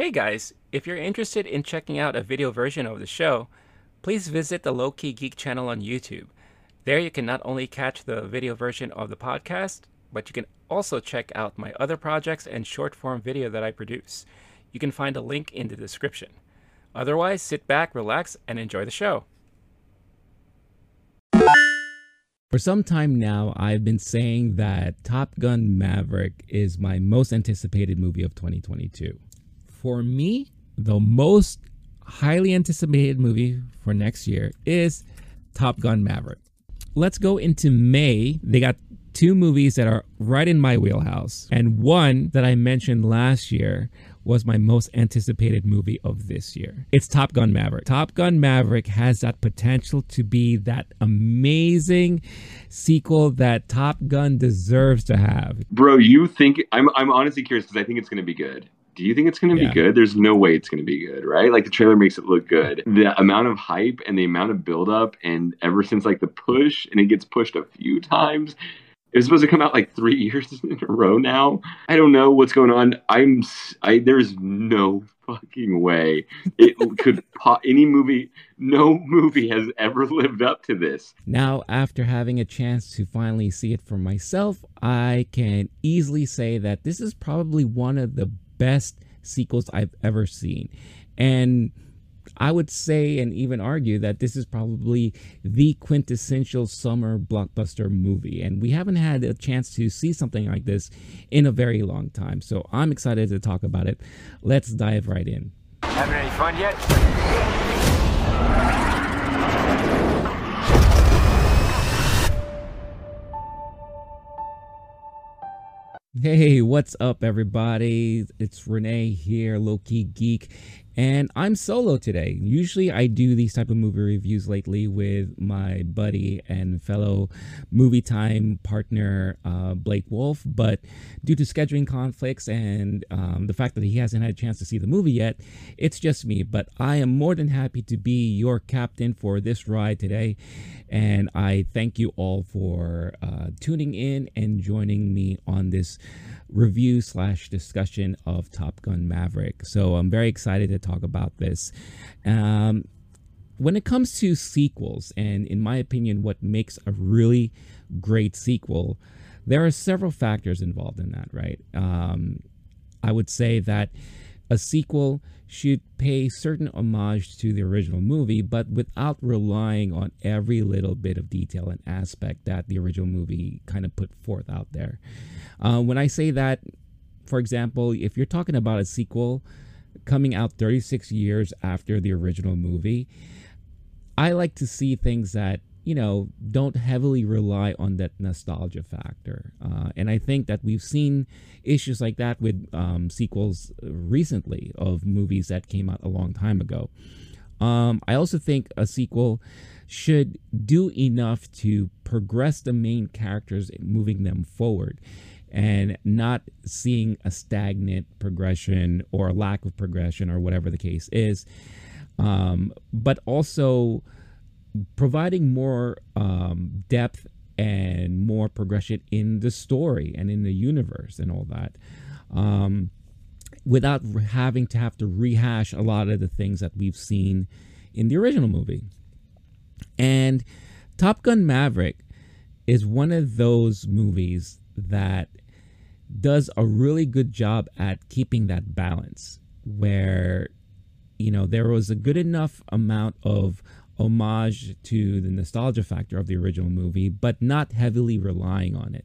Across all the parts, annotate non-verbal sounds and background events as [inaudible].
Hey guys, if you're interested in checking out a video version of the show, please visit the Low Key Geek channel on YouTube. There you can not only catch the video version of the podcast, but you can also check out my other projects and short form video that I produce. You can find a link in the description. Otherwise, sit back, relax, and enjoy the show. For some time now, I've been saying that Top Gun Maverick is my most anticipated movie of 2022 for me, the most highly anticipated movie for next year is Top Gun Maverick. Let's go into May. They got two movies that are right in my wheelhouse. And one that I mentioned last year was my most anticipated movie of this year. It's Top Gun Maverick. Top Gun Maverick has that potential to be that amazing sequel that Top Gun deserves to have. Bro, you think I'm I'm honestly curious because I think it's going to be good do you think it's going to yeah. be good? There's no way it's going to be good, right? Like the trailer makes it look good. The amount of hype and the amount of buildup, and ever since like the push, and it gets pushed a few times. It's supposed to come out like three [laughs] years in a row now. I don't know what's going on. I'm. I there's no fucking way it [laughs] could po- any movie no movie has ever lived up to this now after having a chance to finally see it for myself i can easily say that this is probably one of the best sequels I've ever seen. And I would say and even argue that this is probably the quintessential summer blockbuster movie. And we haven't had a chance to see something like this in a very long time. So I'm excited to talk about it. Let's dive right in. Having any fun yet? Hey, what's up, everybody? It's Renee here, Low Key Geek, and I'm solo today. Usually I do these type of movie reviews lately with my buddy and fellow movie time partner, uh, Blake Wolf, but due to scheduling conflicts and um, the fact that he hasn't had a chance to see the movie yet, it's just me. But I am more than happy to be your captain for this ride today, and I thank you all for uh, tuning in and joining me on this review slash discussion of Top Gun Maverick. So I'm very excited to talk about this. Um, when it comes to sequels, and in my opinion, what makes a really great sequel, there are several factors involved in that, right? Um, I would say that a sequel should pay certain homage to the original movie, but without relying on every little bit of detail and aspect that the original movie kind of put forth out there. Uh, when I say that, for example, if you're talking about a sequel coming out 36 years after the original movie, I like to see things that you know don't heavily rely on that nostalgia factor uh, and i think that we've seen issues like that with um, sequels recently of movies that came out a long time ago um, i also think a sequel should do enough to progress the main characters moving them forward and not seeing a stagnant progression or a lack of progression or whatever the case is. Um, but also providing more um, depth and more progression in the story and in the universe and all that. Um, without having to have to rehash a lot of the things that we've seen in the original movie. And Top Gun Maverick is one of those movies that does a really good job at keeping that balance where you know there was a good enough amount of homage to the nostalgia factor of the original movie but not heavily relying on it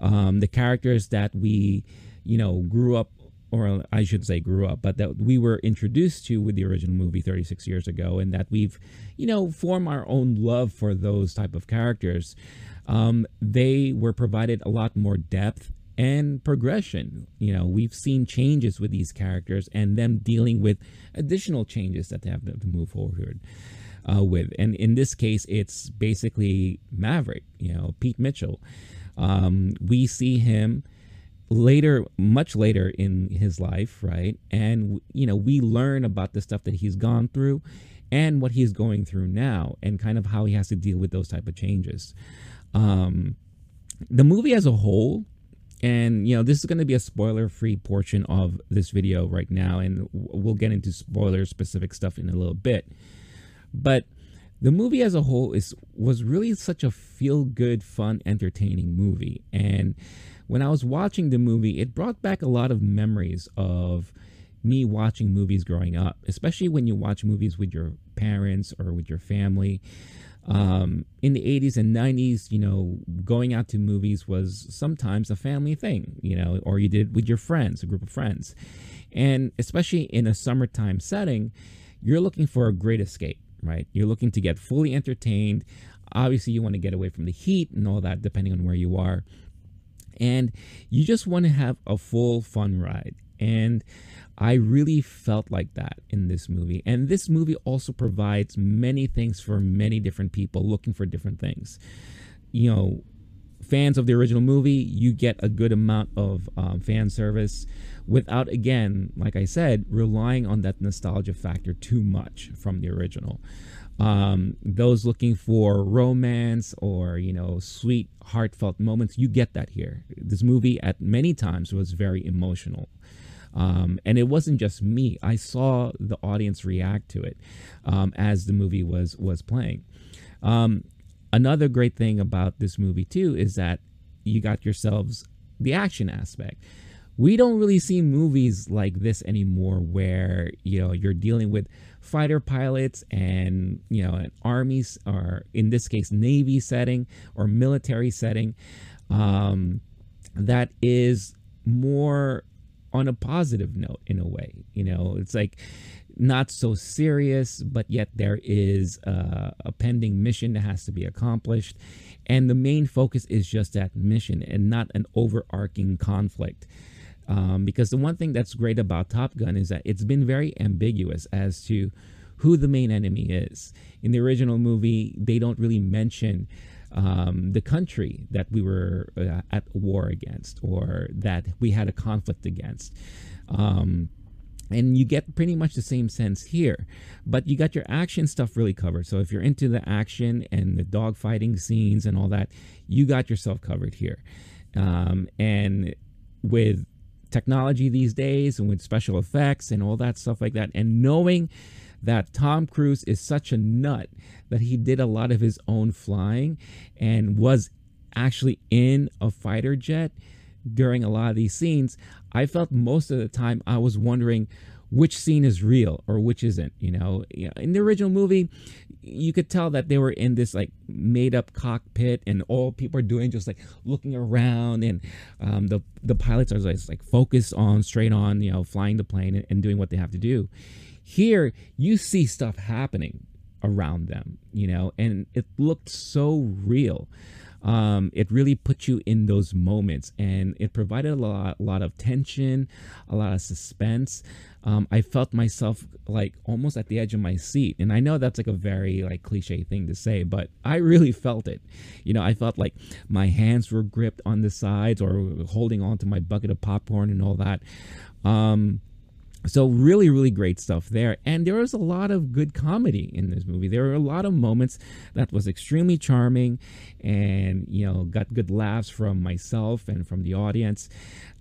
um, the characters that we you know grew up or I should say grew up, but that we were introduced to with the original movie 36 years ago, and that we've, you know, formed our own love for those type of characters. Um, they were provided a lot more depth and progression. You know, we've seen changes with these characters and them dealing with additional changes that they have to move forward uh, with. And in this case, it's basically Maverick, you know, Pete Mitchell. Um, we see him later much later in his life right and you know we learn about the stuff that he's gone through and what he's going through now and kind of how he has to deal with those type of changes um the movie as a whole and you know this is going to be a spoiler free portion of this video right now and we'll get into spoiler specific stuff in a little bit but the movie as a whole is was really such a feel good fun entertaining movie. And when i was watching the movie it brought back a lot of memories of me watching movies growing up especially when you watch movies with your parents or with your family. Um, in the 80s and 90s, you know, going out to movies was sometimes a family thing, you know, or you did it with your friends, a group of friends. And especially in a summertime setting, you're looking for a great escape, right? You're looking to get fully entertained. Obviously, you want to get away from the heat and all that, depending on where you are. And you just want to have a full fun ride. And I really felt like that in this movie. And this movie also provides many things for many different people looking for different things. You know, fans of the original movie, you get a good amount of um, fan service without, again, like I said, relying on that nostalgia factor too much from the original. Um, those looking for romance or you know sweet heartfelt moments you get that here this movie at many times was very emotional um, and it wasn't just me. I saw the audience react to it um, as the movie was was playing. Um, another great thing about this movie too is that you got yourselves the action aspect. We don't really see movies like this anymore, where you know you're dealing with fighter pilots and you know an armies or in this case navy setting or military setting um, that is more on a positive note in a way. You know, it's like not so serious, but yet there is a, a pending mission that has to be accomplished. And the main focus is just that mission and not an overarching conflict. Um, because the one thing that's great about Top Gun is that it's been very ambiguous as to who the main enemy is. In the original movie, they don't really mention um, the country that we were uh, at war against or that we had a conflict against. Um, and you get pretty much the same sense here, but you got your action stuff really covered. So if you're into the action and the dogfighting scenes and all that, you got yourself covered here. Um, and with technology these days and with special effects and all that stuff like that, and knowing that Tom Cruise is such a nut that he did a lot of his own flying and was actually in a fighter jet during a lot of these scenes. I felt most of the time I was wondering which scene is real or which isn't. You know, in the original movie, you could tell that they were in this like made up cockpit and all people are doing just like looking around and um, the the pilots are just like focused on straight on you know flying the plane and, and doing what they have to do here, you see stuff happening around them, you know, and it looked so real. Um, it really put you in those moments and it provided a lot, a lot of tension, a lot of suspense. Um, I felt myself like almost at the edge of my seat. And I know that's like a very like cliche thing to say, but I really felt it. You know, I felt like my hands were gripped on the sides or holding on to my bucket of popcorn and all that. Um, so really really great stuff there. And there was a lot of good comedy in this movie. There were a lot of moments that was extremely charming and you know got good laughs from myself and from the audience.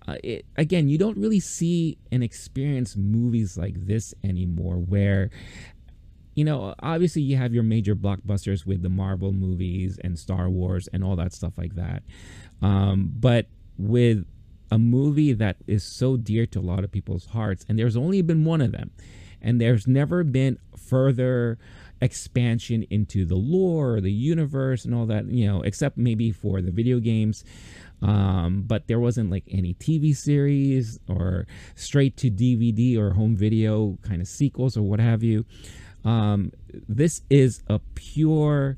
Uh, it, again you don't really see and experience movies like this anymore where you know obviously you have your major blockbusters with the marvel movies and star wars and all that stuff like that. Um, but with a movie that is so dear to a lot of people's hearts, and there's only been one of them, and there's never been further expansion into the lore, the universe, and all that, you know, except maybe for the video games. Um, but there wasn't like any TV series or straight to DVD or home video kind of sequels or what have you. Um, this is a pure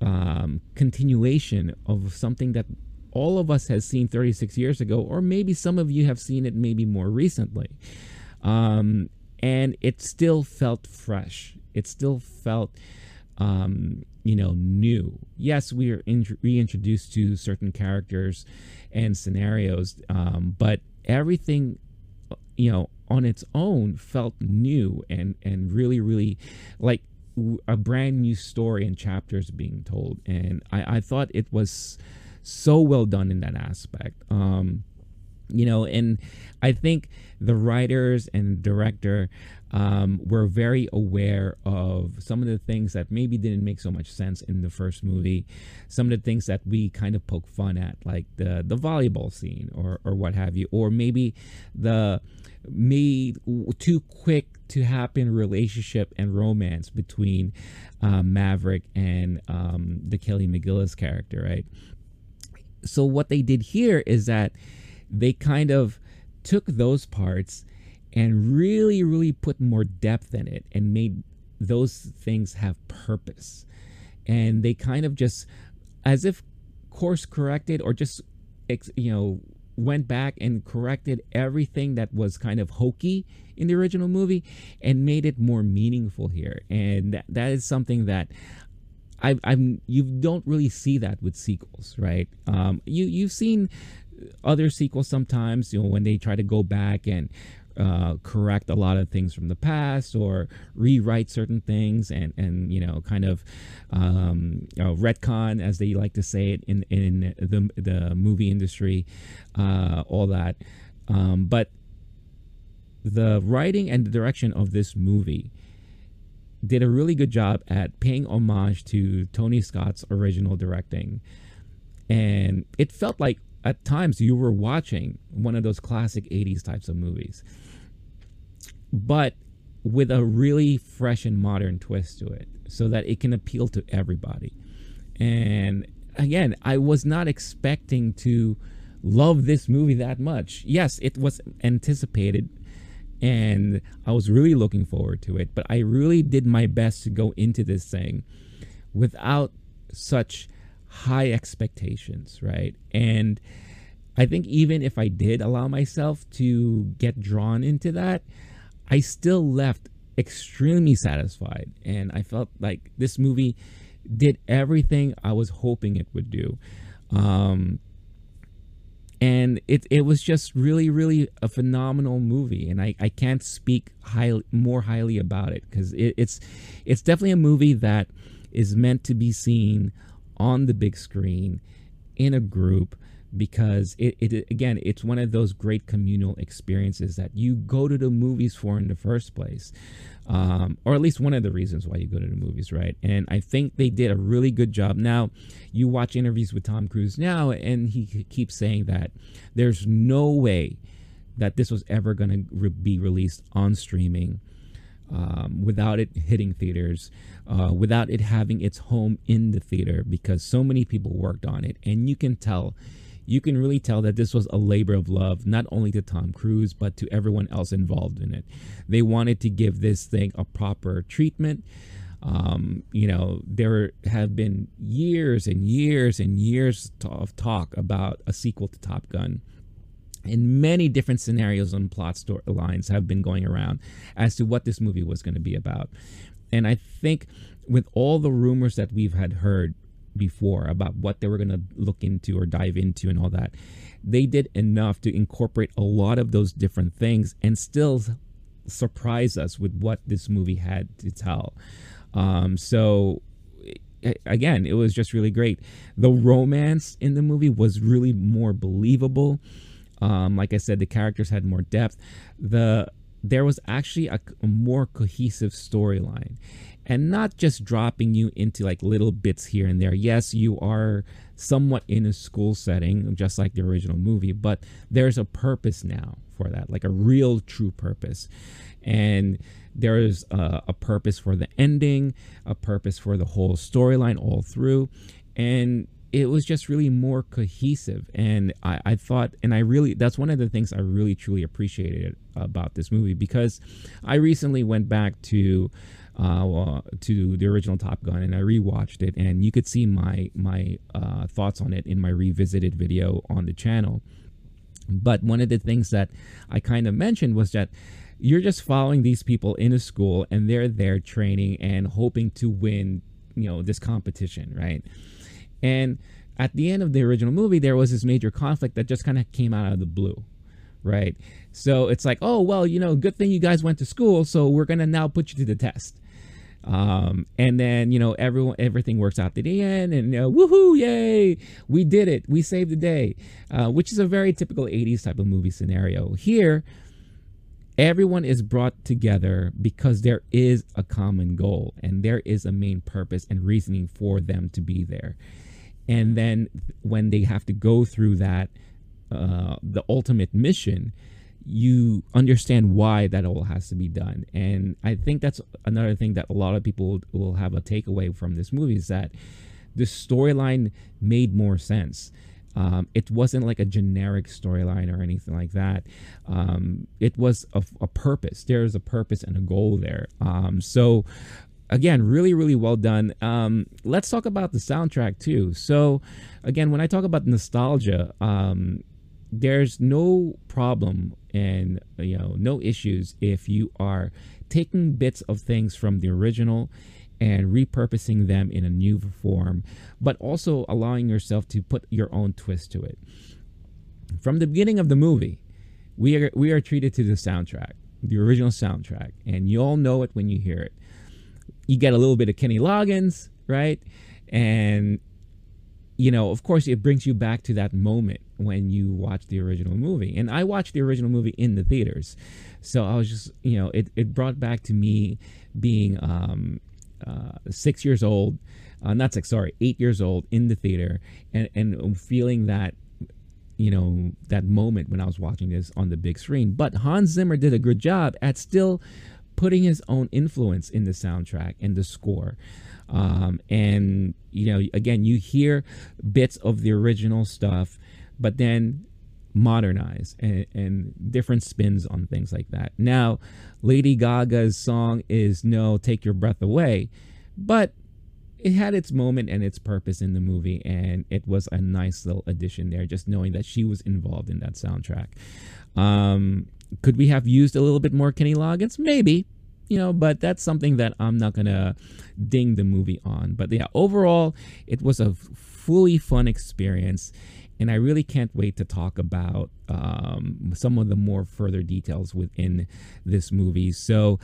um, continuation of something that all of us has seen 36 years ago, or maybe some of you have seen it maybe more recently. Um, and it still felt fresh. It still felt, um, you know, new. Yes, we are in- reintroduced to certain characters and scenarios, um, but everything, you know, on its own felt new and and really, really like a brand new story and chapters being told. And I, I thought it was so well done in that aspect. Um, you know, and I think the writers and director um, were very aware of some of the things that maybe didn't make so much sense in the first movie, some of the things that we kind of poke fun at, like the the volleyball scene or or what have you, or maybe the made too quick to happen relationship and romance between uh, Maverick and um, the Kelly McGillis character, right? So what they did here is that they kind of took those parts and really, really put more depth in it and made those things have purpose. And they kind of just, as if course corrected or just, you know, went back and corrected everything that was kind of hokey in the original movie and made it more meaningful here. And that, that is something that I've, I'm you don't really see that with sequels, right? Um, you you've seen other sequels sometimes, you know, when they try to go back and uh, correct a lot of things from the past or rewrite certain things and and you know kind of um, you know, retcon as they like to say it in in the the movie industry, uh, all that. Um, but the writing and the direction of this movie did a really good job at paying homage to Tony Scott's original directing. And it felt like at times you were watching one of those classic 80s types of movies but with a really fresh and modern twist to it so that it can appeal to everybody. And again, I was not expecting to love this movie that much. Yes, it was anticipated and I was really looking forward to it, but I really did my best to go into this thing without such high expectations, right? And I think even if I did allow myself to get drawn into that, I still left extremely satisfied. And I felt like this movie did everything I was hoping it would do. Um, and it, it was just really, really a phenomenal movie. And I, I can't speak highly, more highly about it because it, it's, it's definitely a movie that is meant to be seen on the big screen in a group because it, it again it's one of those great communal experiences that you go to the movies for in the first place um, or at least one of the reasons why you go to the movies right and i think they did a really good job now you watch interviews with tom cruise now and he keeps saying that there's no way that this was ever going to re- be released on streaming um, without it hitting theaters, uh, without it having its home in the theater, because so many people worked on it. And you can tell you can really tell that this was a labor of love, not only to Tom Cruise, but to everyone else involved in it. They wanted to give this thing a proper treatment. Um, you know, there have been years and years and years of talk about a sequel to Top Gun. And many different scenarios and plot storylines have been going around as to what this movie was going to be about. And I think with all the rumors that we've had heard before about what they were going to look into or dive into and all that. They did enough to incorporate a lot of those different things and still surprise us with what this movie had to tell. Um, so again, it was just really great. The romance in the movie was really more believable. Um, like I said, the characters had more depth. The there was actually a, a more cohesive storyline and not just dropping you into like little bits here and there. Yes, you are somewhat in a school setting, just like the original movie, but there's a purpose now for that, like a real true purpose. And there's a, a purpose for the ending, a purpose for the whole storyline all through. And it was just really more cohesive and I, I thought and i really that's one of the things i really truly appreciated about this movie because i recently went back to uh, to the original Top Gun, and I rewatched it, and you could see my my uh, thoughts on it in my revisited video on the channel. But one of the things that I kind of mentioned was that you're just following these people in a school, and they're there training and hoping to win, you know, this competition, right? And at the end of the original movie, there was this major conflict that just kind of came out of the blue, right? So it's like, oh well, you know, good thing you guys went to school, so we're gonna now put you to the test Um, and then you know everyone everything works out to the end, and know, woohoo, yay, we did it, we saved the day, uh, which is a very typical '80s type of movie scenario. Here, everyone is brought together because there is a common goal and there is a main purpose and reasoning for them to be there. And then when they have to go through that, uh, the ultimate mission, you understand why that all has to be done. And I think that's another thing that a lot of people will have a takeaway from this movie is that the storyline made more sense. Um, it wasn't like a generic storyline or anything like that. Um, it was a, a, purpose. There's a purpose and a goal there. Um, so, again, really, really well done. Um, let's talk about the soundtrack too. So, again, when I talk about nostalgia, um, there's no problem and you know no issues if you are taking bits of things from the original and repurposing them in a new form but also allowing yourself to put your own twist to it. From the beginning of the movie we are we are treated to the soundtrack the original soundtrack and you all know it when you hear it. You get a little bit of kenny loggins right? And you know, of course, it brings you back to that moment when you watch the original movie. And I watched the original movie in the theaters. So I was just, you know, it, it brought back to me being um, uh, six years old, uh, not six, sorry, eight years old in the theater and, and feeling that, you know, that moment when I was watching this on the big screen. But Hans Zimmer did a good job at still putting his own influence in the soundtrack and the score. Um, and you know, again, you hear bits of the original stuff, but then modernize and, and, different spins on things like that. Now, Lady Gaga's song is No Take Your Breath Away, but it had its moment and its purpose in the movie, and it was a nice little addition there, just knowing that she was involved in that soundtrack. Um, could we have used a little bit more Kenny Loggins? Maybe, you know, but that's something that I'm not gonna ding the movie on. But yeah, overall, it was a fully fun experience, and I really can't wait to talk about um, some of the more further details within this movie. So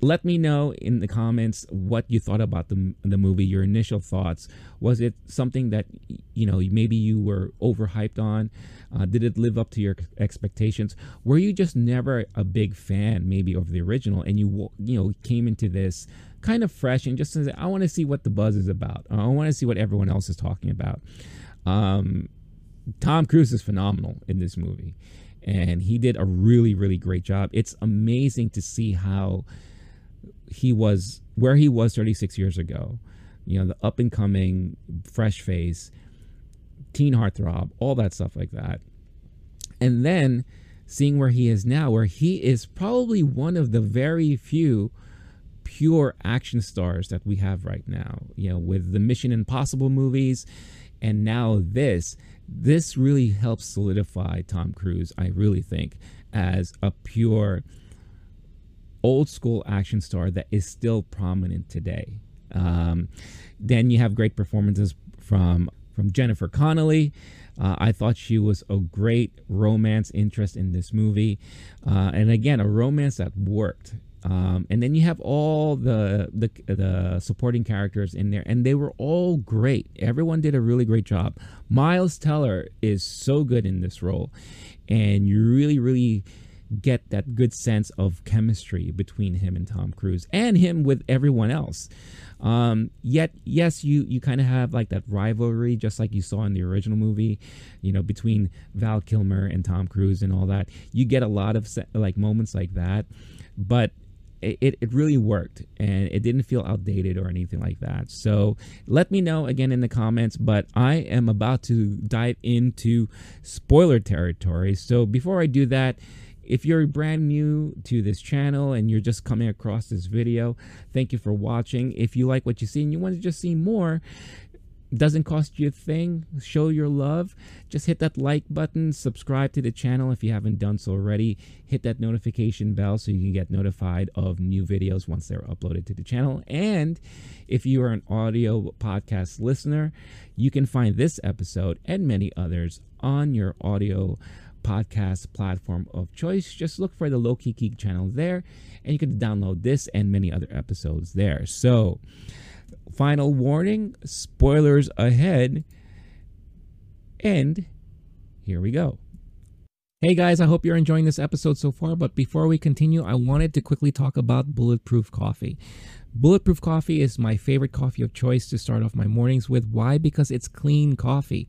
let me know in the comments what you thought about the, the movie your initial thoughts. Was it something that you know maybe you were overhyped on? Uh, did it live up to your expectations? Were you just never a big fan maybe of the original and you you know came into this kind of fresh and just i want to see what the buzz is about. I want to see what everyone else is talking about. Um, tom cruise is phenomenal in this movie and he did a really really great job. It's amazing to see how he was where he was 36 years ago. You know, the up and coming, fresh face, teen heartthrob, all that stuff like that. And then seeing where he is now, where he is probably one of the very few pure action stars that we have right now. You know, with the Mission Impossible movies and now this, this really helps solidify Tom Cruise, I really think, as a pure old school action star that is still prominent today. Um, then you have great performances from from Jennifer Connelly. Uh, I thought she was a great romance interest in this movie, uh, and again, a romance that worked. Um, and then you have all the, the the supporting characters in there, and they were all great. Everyone did a really great job. Miles Teller is so good in this role, and you really, really get that good sense of chemistry between him and Tom Cruise and him with everyone else. Um, yet, yes, you you kind of have like that rivalry, just like you saw in the original movie, you know, between Val Kilmer and Tom Cruise and all that. You get a lot of like moments like that, but it, it really worked and it didn't feel outdated or anything like that. So let me know again in the comments. But I am about to dive into spoiler territory. So before I do that, if you're brand new to this channel and you're just coming across this video, thank you for watching. If you like what you see and you want to just see more, doesn't cost you a thing. Show your love. Just hit that like button. Subscribe to the channel if you haven't done so already. Hit that notification bell so you can get notified of new videos once they're uploaded to the channel. And if you are an audio podcast listener, you can find this episode and many others on your audio podcast platform of choice. Just look for the Low Key Geek channel there, and you can download this and many other episodes there. So, final warning spoilers ahead. And here we go. Hey guys, I hope you're enjoying this episode so far, but before we continue, I wanted to quickly talk about Bulletproof Coffee. Bulletproof Coffee is my favorite coffee of choice to start off my mornings with. Why? Because it's clean coffee.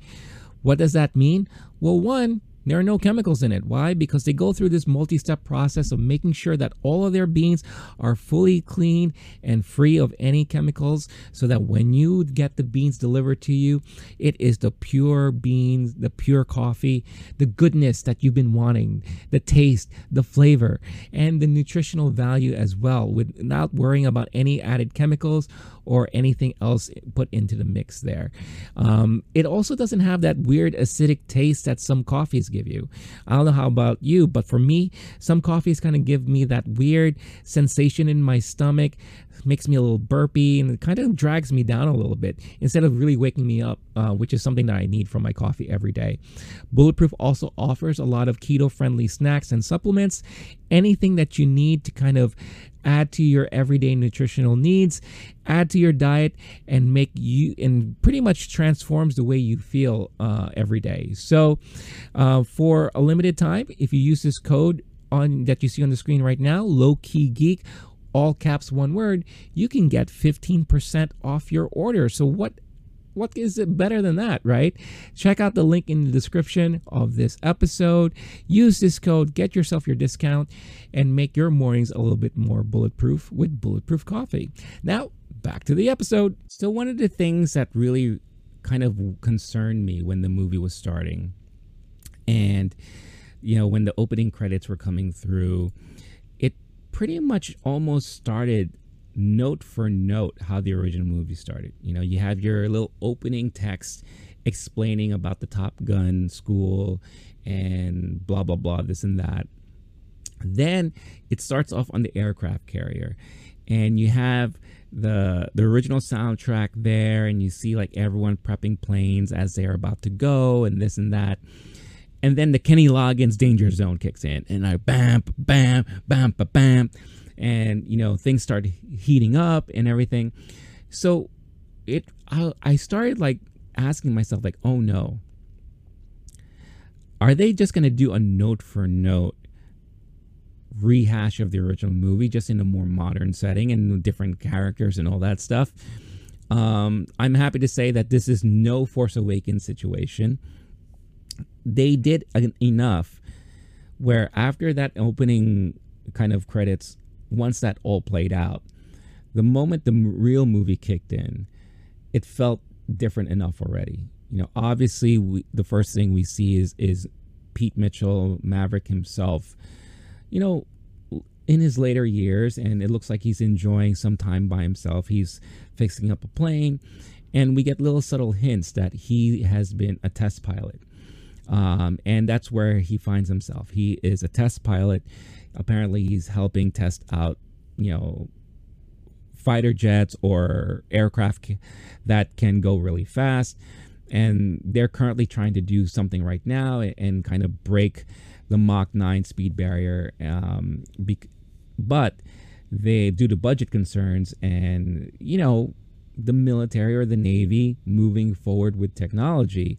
What does that mean? Well, one, there are no chemicals in it. Why? Because they go through this multi step process of making sure that all of their beans are fully clean and free of any chemicals so that when you get the beans delivered to you, it is the pure beans, the pure coffee, the goodness that you've been wanting, the taste, the flavor, and the nutritional value as well, without worrying about any added chemicals or anything else put into the mix there. Um, it also doesn't have that weird acidic taste that some coffees give you. I don't know how about you, but for me, some coffees kind of give me that weird sensation in my stomach, makes me a little burpy, and it kind of drags me down a little bit instead of really waking me up, uh, which is something that I need from my coffee every day. Bulletproof also offers a lot of keto friendly snacks and supplements, anything that you need to kind of add to your everyday nutritional needs, add to your diet, and make you and pretty much transforms the way you feel uh, every day. So, uh, for a limited time, if you use this code on that you see on the screen right now, low key geek, all caps one word, you can get 15% off your order. So what what is it better than that, right? Check out the link in the description of this episode. Use this code, get yourself your discount, and make your mornings a little bit more bulletproof with Bulletproof Coffee. Now, back to the episode. So, one of the things that really kind of concerned me when the movie was starting, and you know, when the opening credits were coming through, pretty much almost started note for note how the original movie started. You know, you have your little opening text explaining about the Top Gun school and blah, blah, blah, this and that. Then it starts off on the aircraft carrier, and you have the the original soundtrack there, and you see like everyone prepping planes as they're about to go, and this and that. And then the Kenny Loggins Danger Zone kicks in, and I bam, bam, bam, bam, bam. And you know things start heating up and everything. So it I, I started like asking myself like oh no. Are they just to do a note for note rehash of the original movie just in a more modern setting and different characters and all that stuff? Um, i'm happy to say that this is no force awakens situation they did enough where after that opening kind of credits once that all played out, the moment the real movie kicked in, it felt different enough already. You know, obviously, we, the first thing we see is is Pete Mitchell, Maverick himself. You know, in his later years, and it looks like he's enjoying some time by himself. He's fixing up a plane, and we get little subtle hints that he has been a test pilot. Um, and that's where he finds himself. He is a test pilot apparently he's helping test out, you know, fighter jets or aircraft that can go really fast. And they're currently trying to do something right now and kind of break the Mach 9 speed barrier. Um, but they, due to budget concerns and, you know, the military or the Navy moving forward with technology,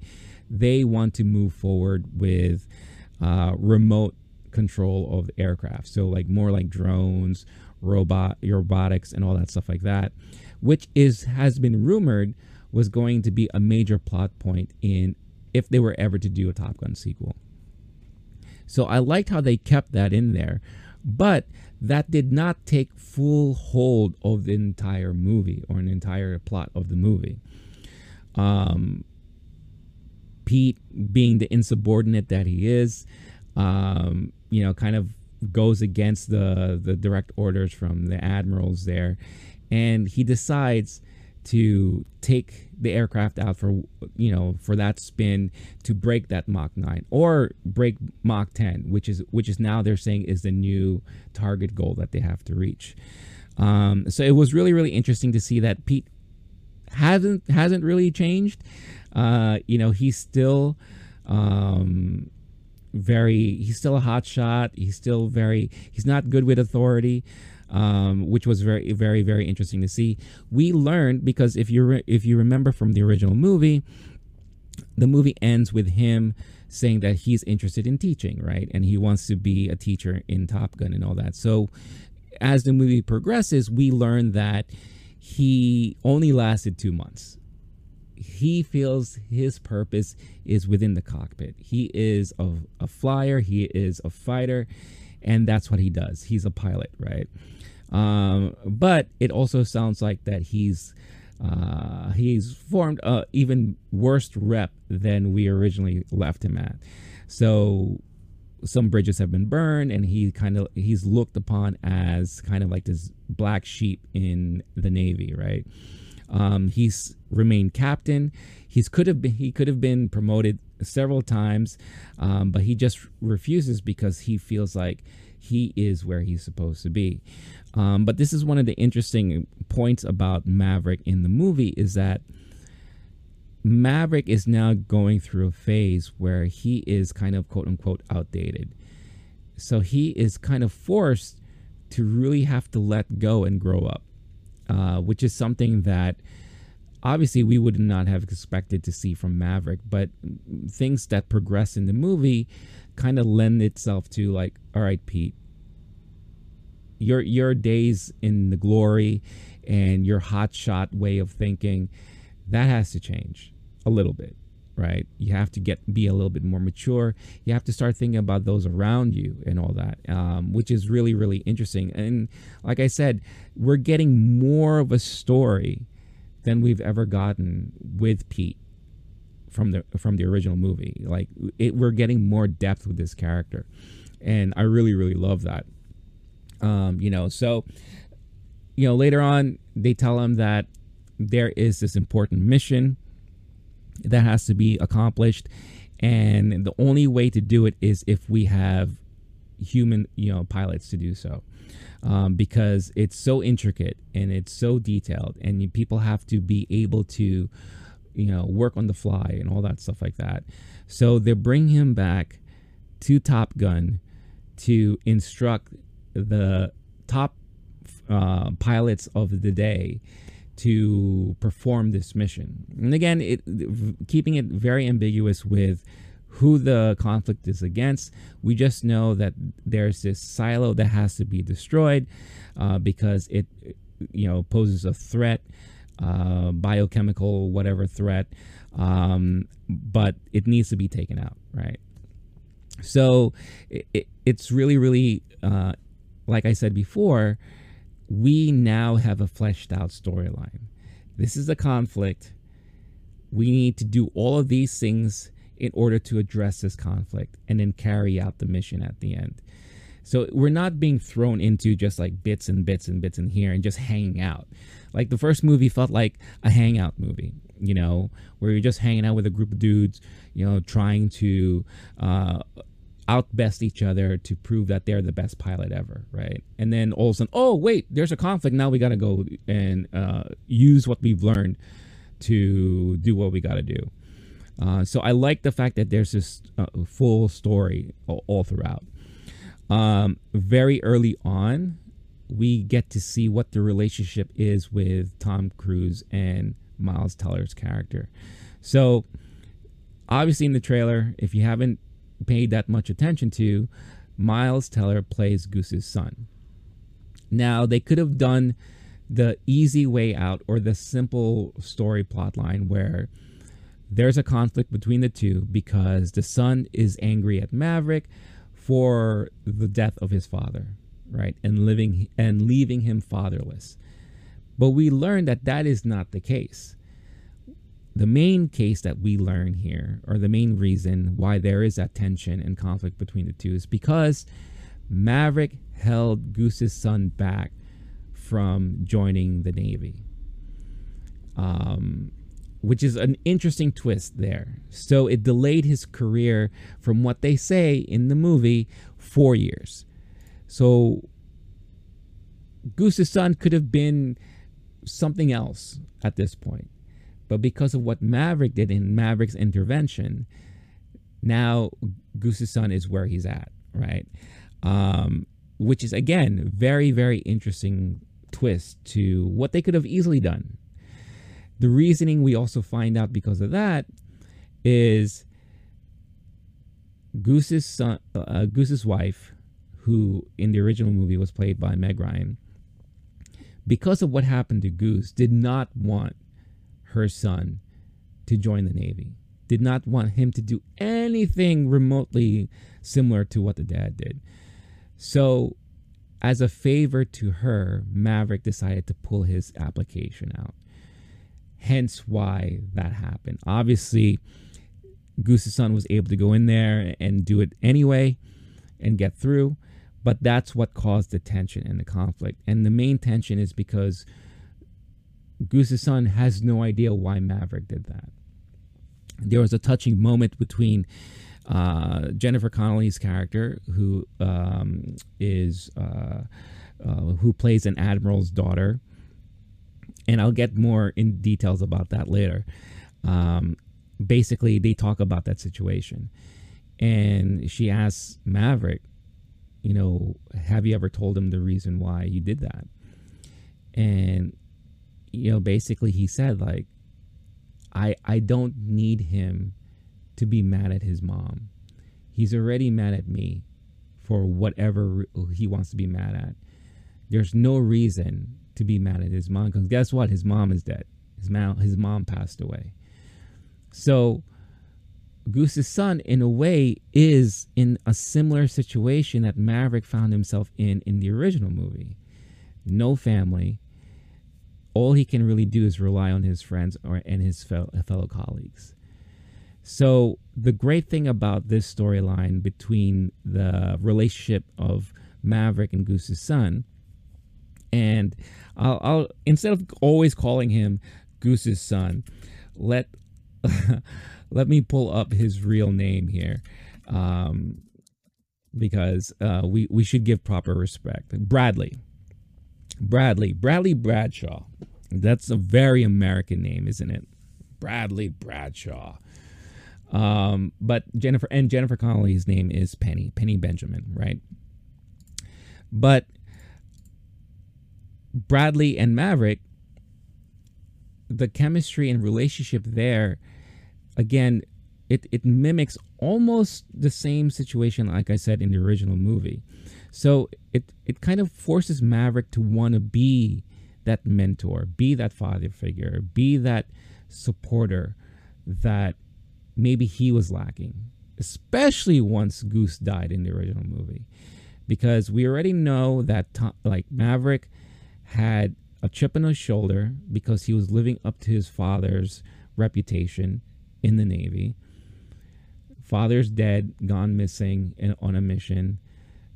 they want to move forward with uh, remote control of aircraft. So like more like drones, robot robotics and all that stuff like that, which is has been rumored was going to be a major plot point in if they were ever to do a Top Gun sequel. So I liked how they kept that in there, but that did not take full hold of the entire movie or an entire plot of the movie. Um, Pete, being the insubordinate that he is, um, you know, kind of goes against the the direct orders from the admirals there, and he decides to take the aircraft out for you know for that spin to break that Mach 9 or break Mach 10 which is which is now they're saying is the new target goal that they have to reach. Um, so it was really really interesting to see that Pete hasn't hasn't really changed uh, you know he's still um, very he's still a hot shot. He's still very he's not good with authority um, which was very very very interesting to see. We learned because if you re- if you remember from the original movie the movie ends with him saying that he's interested in teaching right? And he wants to be a teacher in top gun and all that. So as the movie progresses we learn that he only lasted two months he feels his purpose is within the cockpit. He is a, a flyer, he is a fighter, and that's what he does. He's a pilot, right? Um, but it also sounds like that he's uh, he's formed a even worse rep than we originally left him at. So some bridges have been burned, and he kind of he's looked upon as kind of like this black sheep in the Navy, right? Um, he's remained captain. He's could have been he could have been promoted several times, um, but he just refuses because he feels like he is where he's supposed to be. Um, but this is one of the interesting points about Maverick in the movie is that Maverick is now going through a phase where he is kind of quote unquote outdated. So he is kind of forced to really have to let go and grow up. Uh, which is something that obviously we would not have expected to see from Maverick, but things that progress in the movie kind of lend itself to like, all right, Pete, your your days in the glory and your hot shot way of thinking, that has to change a little bit right? You have to get be a little bit more mature. You have to start thinking about those around you and all that um, which is really really interesting. And like i said we're getting more of a story than we've ever gotten with pete from the from the original movie. Like it, we're getting more depth with this character. And i really really love that. Um, you know so you know later on they tell him that there is this important mission that has to be accomplished. And the only way to do it is if we have human you know pilots to do so. Um, because it's so intricate and it's so detailed and you, people have to be able to you know work on the fly and all that stuff like that. So they bring him back to top gun to instruct the top uh, pilots of the day to perform this mission. And again, it keeping it very ambiguous with who the conflict is against. We just know that there's this silo that has to be destroyed uh, because it, you know, poses a threat, uh, biochemical whatever threat, um, but it needs to be taken out, right? So it, it, it's really, really, uh, like I said before, we now have a fleshed out storyline. This is a conflict. We need to do all of these things in order to address this conflict and then carry out the mission at the end. So we're not being thrown into just like bits and bits and bits in here and just hanging out. Like the first movie felt like a hangout movie, you know, where you're just hanging out with a group of dudes, you know, trying to uh, outbest each other to prove that they're the best pilot ever, right? And then all of a sudden, oh wait, there's a conflict. Now we got to go and uh, use what we've learned to do what we got to do. Uh, so I like the fact that there's this uh, full story all, all throughout. Um, very early on, we get to see what the relationship is with Tom Cruise and Miles Teller's character. So obviously in the trailer, if you haven't paid that much attention to, Miles Teller plays Goose's son. Now, they could have done the easy way out or the simple story plotline where there's a conflict between the two because the son is angry at Maverick for the death of his father, right? And living and leaving him fatherless. But we learn that that is not the case the main case that we learn here, or the main reason why there is that tension and conflict between the two, is because Maverick held Goose's son back from joining the Navy. Um, which is an interesting twist there. So it delayed his career from what they say in the movie four years. So Goose's son could have been something else at this point. But because of what Maverick did in Maverick's intervention, now Goose's son is where he's at, right? Um, which is again very very interesting twist to what they could have easily done. The reasoning we also find out because of that is Goose's son, uh, Goose's wife, who in the original movie was played by Meg Ryan, because of what happened to Goose, did not want her son to join the Navy. Did not want him to do anything remotely similar to what the dad did. So, as a favor to her, Maverick decided to pull his application out. Hence why that happened. Obviously, Goose's son was able to go in there and do it anyway and get through. But that's what caused the tension and the conflict. And the main tension is because Goose's son has no idea why Maverick did that. There was a touching moment between uh, Jennifer Connelly's character, who um, is uh, uh, who plays an admiral's daughter, and I'll get more in details about that later. Um, basically, they talk about that situation, and she asks Maverick, you know, have you ever told him the reason why you did that? And you know, basically he said like I I don't need him to be mad at his mom. He's already mad at me for whatever he wants to be mad at. There's no reason to be mad at his mom because guess what? His mom is dead. His mom his mom passed away. So Goose's son, in a way, is in a similar situation that Maverick found himself in in the original movie. No family. All he can really do is rely on his friends or and his fellow, fellow colleagues. So the great thing about this storyline between the relationship of Maverick and Goose's son, and I'll, I'll instead of always calling him Goose's son, let [laughs] let me pull up his real name here um, because uh, we, we should give proper respect. Bradley. Bradley. Bradley Bradshaw. That's a very American name, isn't it? Bradley Bradshaw. Um, but Jennifer and Jennifer Connelly's name is Penny, Penny Benjamin, right? But Bradley and Maverick, the chemistry and relationship there again, it, it mimics almost the same situation, like I said, in the original movie. So it, it kind of forces Maverick to want to be that mentor, be that father figure, be that supporter that maybe he was lacking, especially once Goose died in the original movie. Because we already know that, like, Maverick had a chip on his shoulder because he was living up to his father's reputation in the Navy. Father's dead, gone missing and on a mission.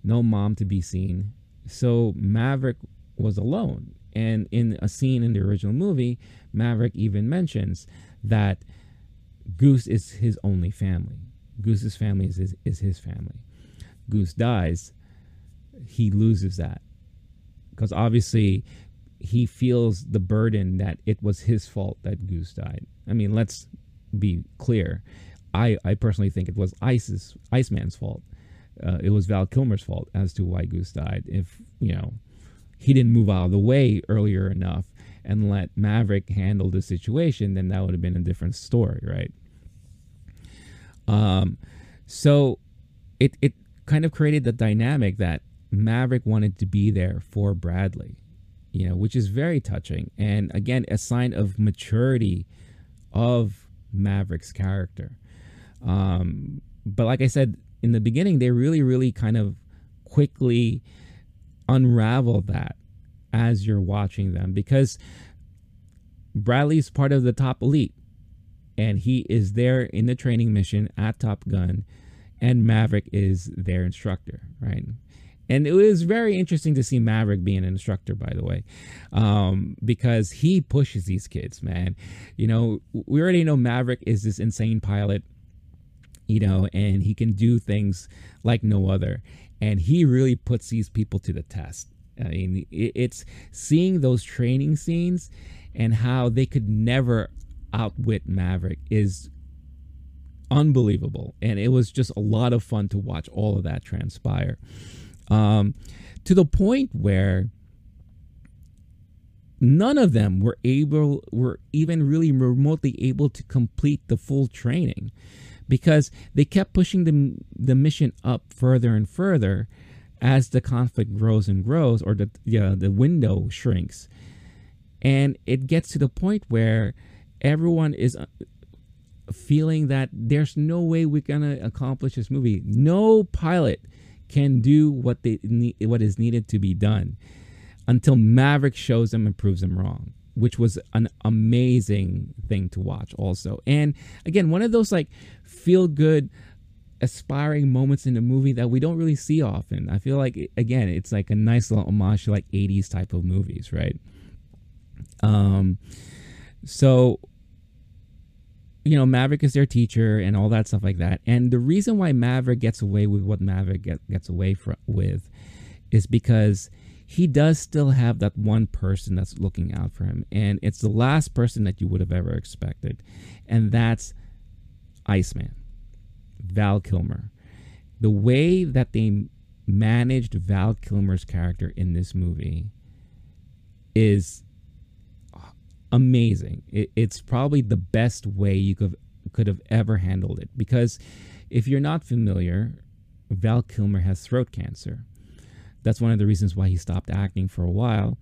No mom to be seen. So Maverick was alone. And in a scene in the original movie, Maverick even mentions that Goose is his only family. Goose's family is his, is his family. Goose dies, he loses that. Because obviously, he feels the burden that it was his fault that Goose died. I mean, let's be clear. I, I personally think it was Ice's Iceman's fault. Uh, it was Val Kilmer's fault as to why Goose died. If you know he didn't move out of the way earlier enough and let Maverick handle the situation, then that would have been a different story, right? Um, so it it kind of created the dynamic that Maverick wanted to be there for Bradley, you know, which is very touching and again a sign of maturity of Maverick's character. Um, but like I said in the beginning, they really, really kind of quickly unravel that as you're watching them because Bradley's part of the top elite and he is there in the training mission at Top Gun and Maverick is their instructor, right? And it was very interesting to see Maverick being an instructor, by the way, um, because he pushes these kids, man. You know, we already know Maverick is this insane pilot, you know, and he can do things like no other. And he really puts these people to the test. I mean, it's seeing those training scenes and how they could never outwit Maverick is unbelievable. And it was just a lot of fun to watch all of that transpire. Um, to the point where none of them were able were even really remotely able to complete the full training because they kept pushing the, the mission up further and further as the conflict grows and grows or the yeah, the window shrinks and it gets to the point where everyone is uh, feeling that there's no way we're gonna accomplish this movie no pilot can do what they need what is needed to be done until Maverick shows them and proves them wrong, which was an amazing thing to watch also. And again, one of those like feel good aspiring moments in the movie that we don't really see often. I feel like again, it's like a nice little homage to like 80s type of movies, right? Um so you know, Maverick is their teacher and all that stuff like that. And the reason why Maverick gets away with what Maverick get, gets away from, with is because he does still have that one person that's looking out for him. And it's the last person that you would have ever expected. And that's Iceman, Val Kilmer. The way that they managed Val Kilmer's character in this movie is amazing. It, it's probably the best way you could could have ever handled it because if you're not familiar, Val Kilmer has throat cancer that's one of the reasons why he stopped acting for a while.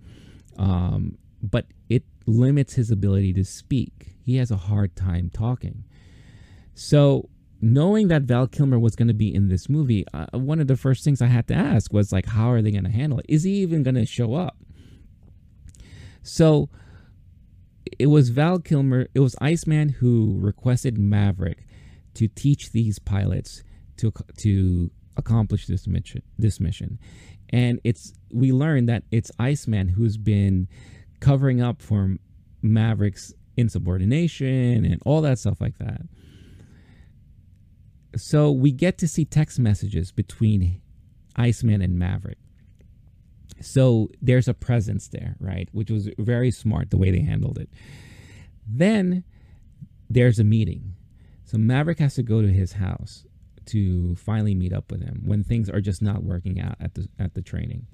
Um, but it limits his ability to speak. He has a hard time talking. So, knowing that Val Kilmer was going to be in this movie, uh, one of the first things I had to ask was like, how are they going to handle it? Is he even going to show up? So, it was Val Kilmer, it was Iceman who requested Maverick to teach these pilots to to accomplish this mission. This mission, and it's we learned that it's Iceman who's been covering up for Maverick's insubordination and all that stuff like that. So we get to see text messages between Iceman and Maverick. So there's a presence there, right? Which was very smart the way they handled it. Then there's a meeting. So Maverick has to go to his house to finally meet up with him when things are just not working out at the at the training.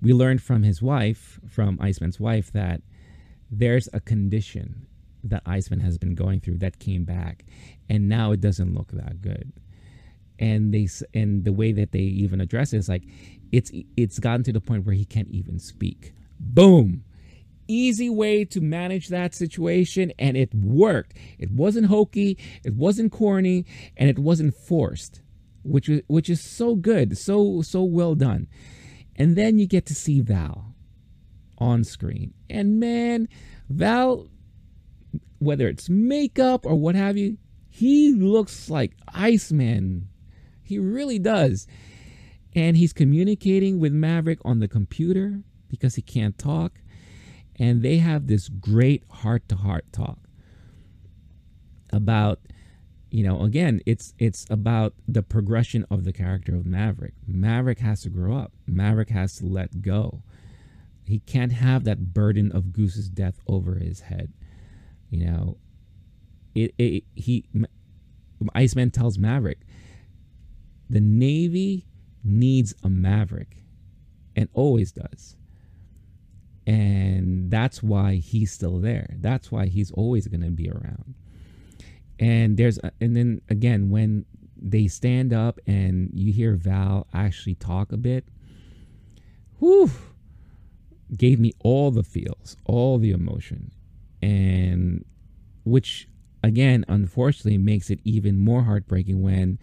We learned from his wife, from Iceman's wife, that there's a condition that Iceman has been going through that came back, and now it doesn't look that good. And they and the way that they even address it is like, it's it's gotten to the point where he can't even speak. Boom easy way to manage that situation and it worked. It wasn't hokey, it wasn't corny, and it wasn't forced, which which is so good, so so well done. And then you get to see Val on screen. And man, Val whether it's makeup or what have you, he looks like Iceman. He really does. And he's communicating with Maverick on the computer because he can't talk. And they have this great heart to heart talk about you know again it's it's about the progression of the character of maverick. Maverick has to grow up. Maverick has to let go. He can't have that burden of goose's death over his head you know it, it he iceman tells maverick the navy needs a maverick and always does. And that's why he's still there. That's why he's always going to be around. And there's and then again when they stand up and you hear val actually talk a bit whew gave me all the feels all the emotion and which again unfortunately makes it even more heartbreaking when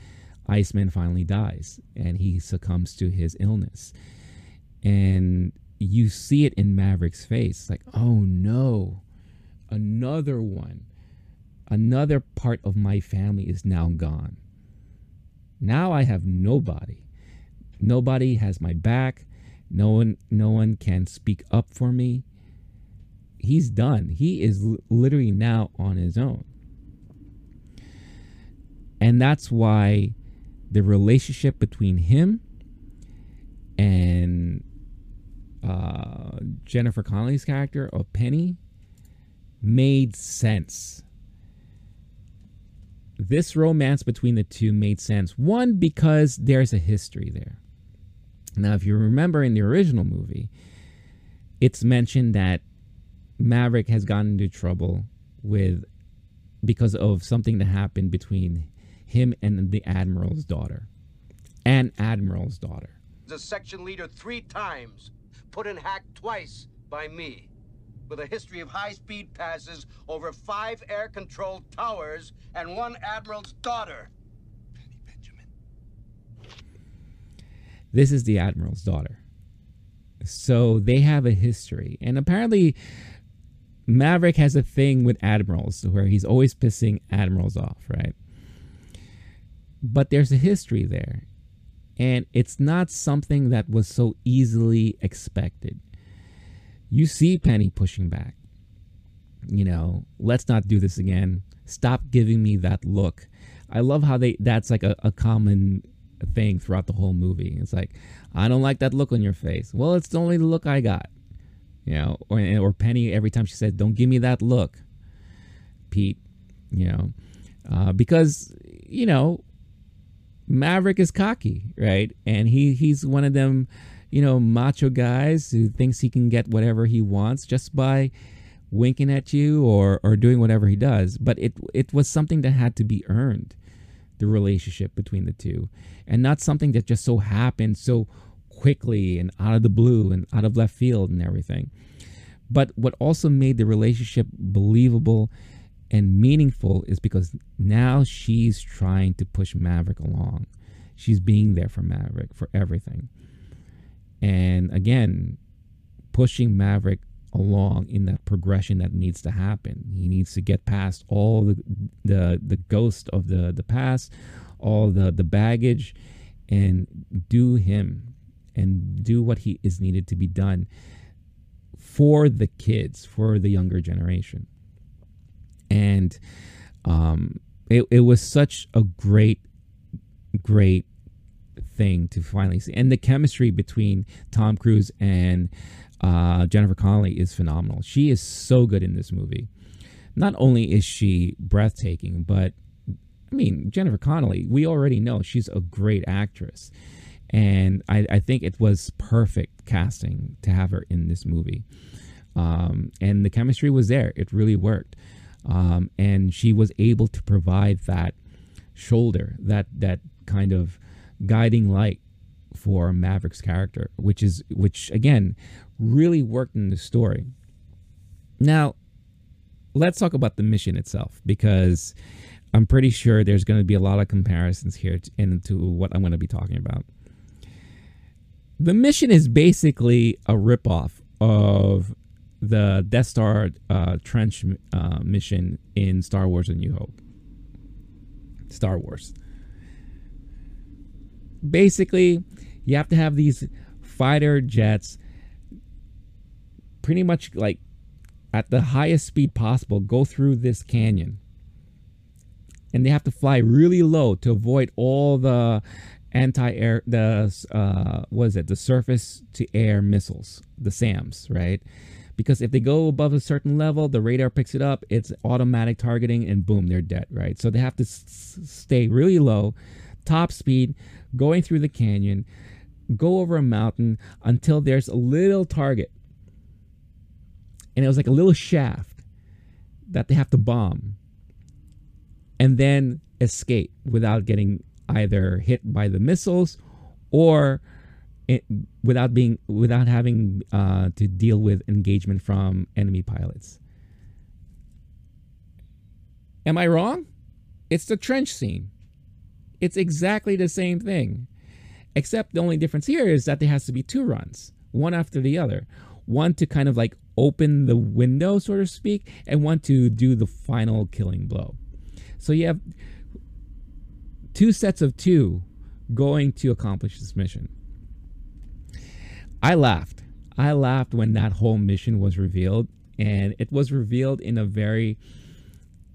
iceman finally dies and he succumbs to his illness and you see it in Maverick's face. Like, oh no, another one. Another part of my family is now gone. Now I have nobody. Nobody has my back. No one no one can speak up for me. He's done. He is literally now on his own. And that's why the relationship between him and uh, Jennifer Connelly's character of Penny made sense. this romance between the two made sense. One, because there's a history there. Now, if you remember in the original movie, it's mentioned that Maverick has gotten into trouble with because of something that happened between him and the admiral's daughter. And admiral's daughter. The section leader three times, put in hack twice by me. With a history of high-speed passes over five air-controlled towers and one admiral's daughter. Penny Benjamin. This is the admiral's daughter. So they have a history. And apparently Maverick has a thing with admirals where he's always pissing admirals off, right? But there's a history there. And it's not something that was so easily expected. You see Penny pushing back. You know, let's not do this again. Stop giving me that look. I love how they that's like a, a common thing throughout the whole movie. It's like, I don't like that look on your face. Well, it's the only look I got you know, or or Penny every time she said, "Don't give me that look, Pete," you know, uh, because you know, Maverick is cocky, right, and he he's one of them, you know, macho guys who thinks he can get whatever he wants just by winking at you or or doing whatever he does. But it it was something that had to be earned, the relationship between the two, and not something that just so happened so quickly and out of the blue and out of left field and everything. But what also made the relationship believable and meaningful is because now she's trying to push Maverick along. She's being there for Maverick for everything. And again, pushing Maverick along in that progression that needs to happen. He needs to get past all the the, the ghost of the, the past, all the, the baggage, and do him and do what he is needed to be done for the kids, for the younger generation. And um, it, it was such a great, great thing to finally see. And the chemistry between Tom Cruise and uh, Jennifer Connelly is phenomenal. She is so good in this movie. Not only is she breathtaking, but I mean, Jennifer Connelly, we already know she's a great actress and I, I think it was perfect casting to have her in this movie. Um, and the chemistry was there; it really worked, um, and she was able to provide that shoulder, that that kind of guiding light for Maverick's character, which is which again really worked in the story. Now, let's talk about the mission itself because I'm pretty sure there's going to be a lot of comparisons here to, into what I'm going to be talking about the mission is basically a ripoff of the Death Star uh, trench uh, mission in Star Wars: A New Hope. Star Wars. Basically, you have to have these fighter jets pretty much like at the highest speed possible go through this canyon and they have to fly really low to avoid all the anti-air the uh what is it? The surface to air missiles the SAMs right? Because if they go above a certain level the radar picks it up it's automatic targeting and boom they're dead right? So they have to s- stay really low top speed going through the canyon go over a mountain until there's a little target. And it was like a little shaft that they have to bomb. And then escape without getting either hit by the missiles or it, without being without having uh, to deal with engagement from enemy pilots. Am I wrong? It's the trench scene. It's exactly the same thing, except the only difference here is that there has to be two runs, one after the other. One to kind of like open the window, so to speak, and one to do the final killing blow. So you have two sets of two going to accomplish this mission. I laughed. I laughed when that whole mission was revealed, and it was revealed in a very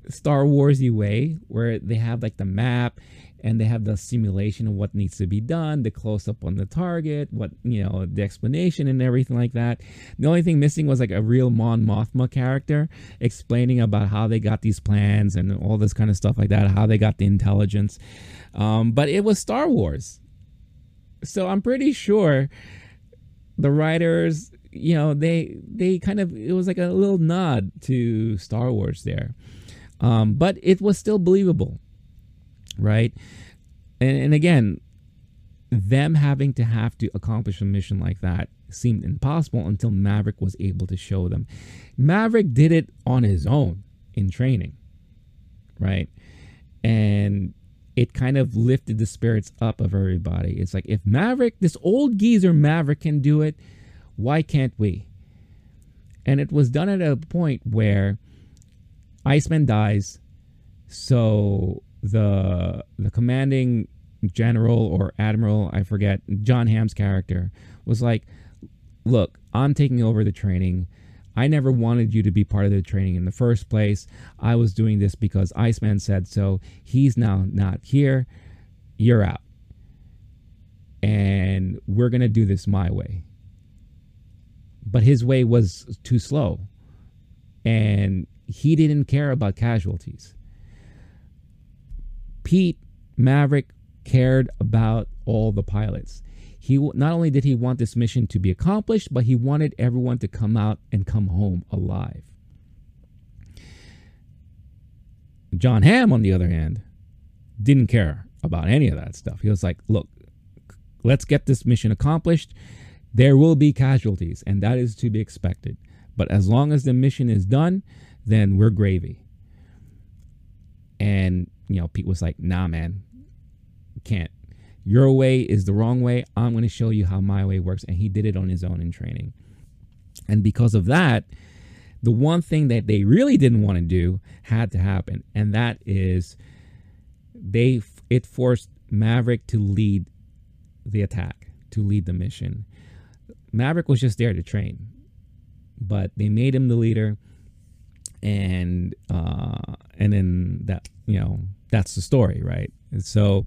Star Warsy way, where they have like the map and they have the simulation of what needs to be done, the close up on the target, what you know, the explanation and everything like that. The only thing missing was like a real Mon Mothma character explaining about how they got these plans and all this kind of stuff like that, how they got the intelligence. Um, but it was Star Wars, so I'm pretty sure the writers, you know, they they kind of it was like a little nod to Star Wars there. Um, but it was still believable right? And, and again, them having to have to accomplish a mission like that seemed impossible until Maverick was able to show them. Maverick did it on his own in training, right? And it kind of lifted the spirits up of everybody. It's like if Maverick, this old geezer Maverick can do it, why can't we? And it was done at a point where Iceman dies, so the the commanding general or admiral, I forget, John Hamm's character was like, "Look, I'm taking over the training. I never wanted you to be part of the training in the first place. I was doing this because Iceman said so. He's now not here. You're out. And we're going to do this my way." But his way was too slow. And he didn't care about casualties. Pete Maverick cared about all the pilots. He not only did he want this mission to be accomplished, but he wanted everyone to come out and come home alive. John Hamm, on the other hand, didn't care about any of that stuff. He was like, look, let's get this mission accomplished. There will be casualties, and that is to be expected. But as long as the mission is done, then we're gravy. And you know, Pete was like, nah, man, can't. Your way is the wrong way. I'm going to show you how my way works. And he did it on his own in training. And because of that, the one thing that they really didn't want to do had to happen. And that is they it forced Maverick to lead the attack, to lead the mission. Maverick was just there to train, but they made him the leader, and uh, and then that you know that's the story, right? So,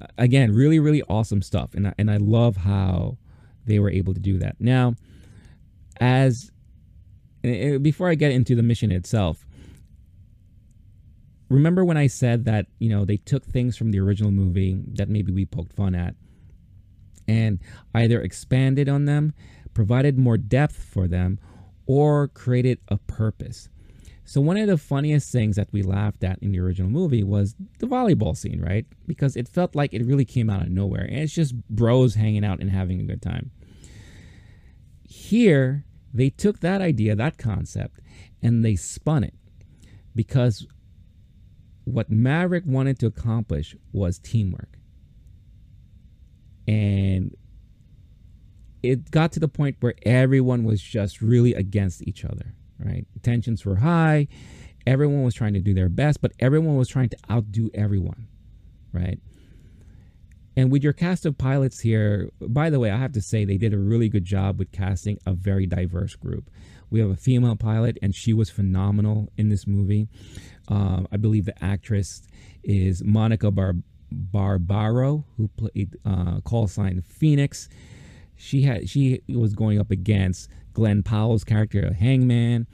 uh, again, really, really awesome stuff, and I, and I love how they were able to do that. Now, as before I get into the mission itself, remember when I said that you know they took things from the original movie that maybe we poked fun at, and either expanded on them, provided more depth for them, or created a purpose. So one of the funniest things that we laughed at in the original movie was the volleyball scene, right? Because it felt like it really came out of nowhere. And it's just bros hanging out and having a good time. Here, they took that idea, that concept, and they spun it. Because what Maverick wanted to accomplish was teamwork. And it got to the point where everyone was just really against each other right? Tensions were high. Everyone was trying to do their best, but everyone was trying to outdo everyone, right? And with your cast of pilots here, by the way, I have to say they did a really good job with casting a very diverse group. We have a female pilot, and she was phenomenal in this movie. Um, I believe the actress is Monica Bar- Barbaro, who played uh, call sign Phoenix. She had she was going up against Glen Powell's character, Hangman,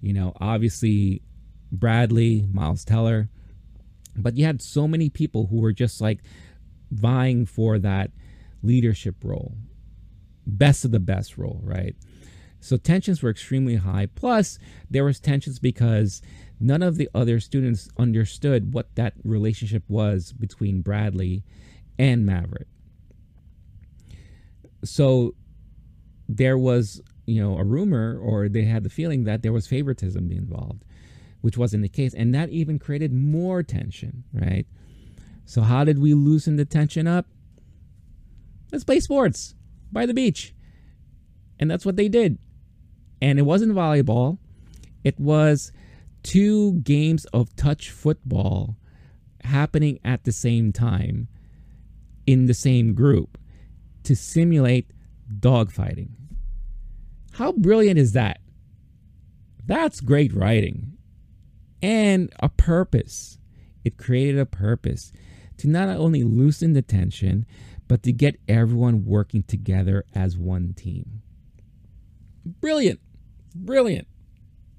you know, obviously Bradley, Miles Teller. But you had so many people who were just like vying for that leadership role, best of the best role, right? So tensions were extremely high. Plus, there was tensions because none of the other students understood what that relationship was between Bradley and Maverick. So there was you know a rumor or they had the feeling that there was favoritism involved which wasn't the case. And that even created more tension right? So how did we loosen the tension up? Let's play sports by the beach. And that's what they did. And it wasn't volleyball. It was two games of touch football happening at the same time in the same group to simulate dogfighting how brilliant is that? That's great writing and a purpose. It created a purpose. to not only loosen the tension, but to get everyone working together as one team. Brilliant. Brilliant.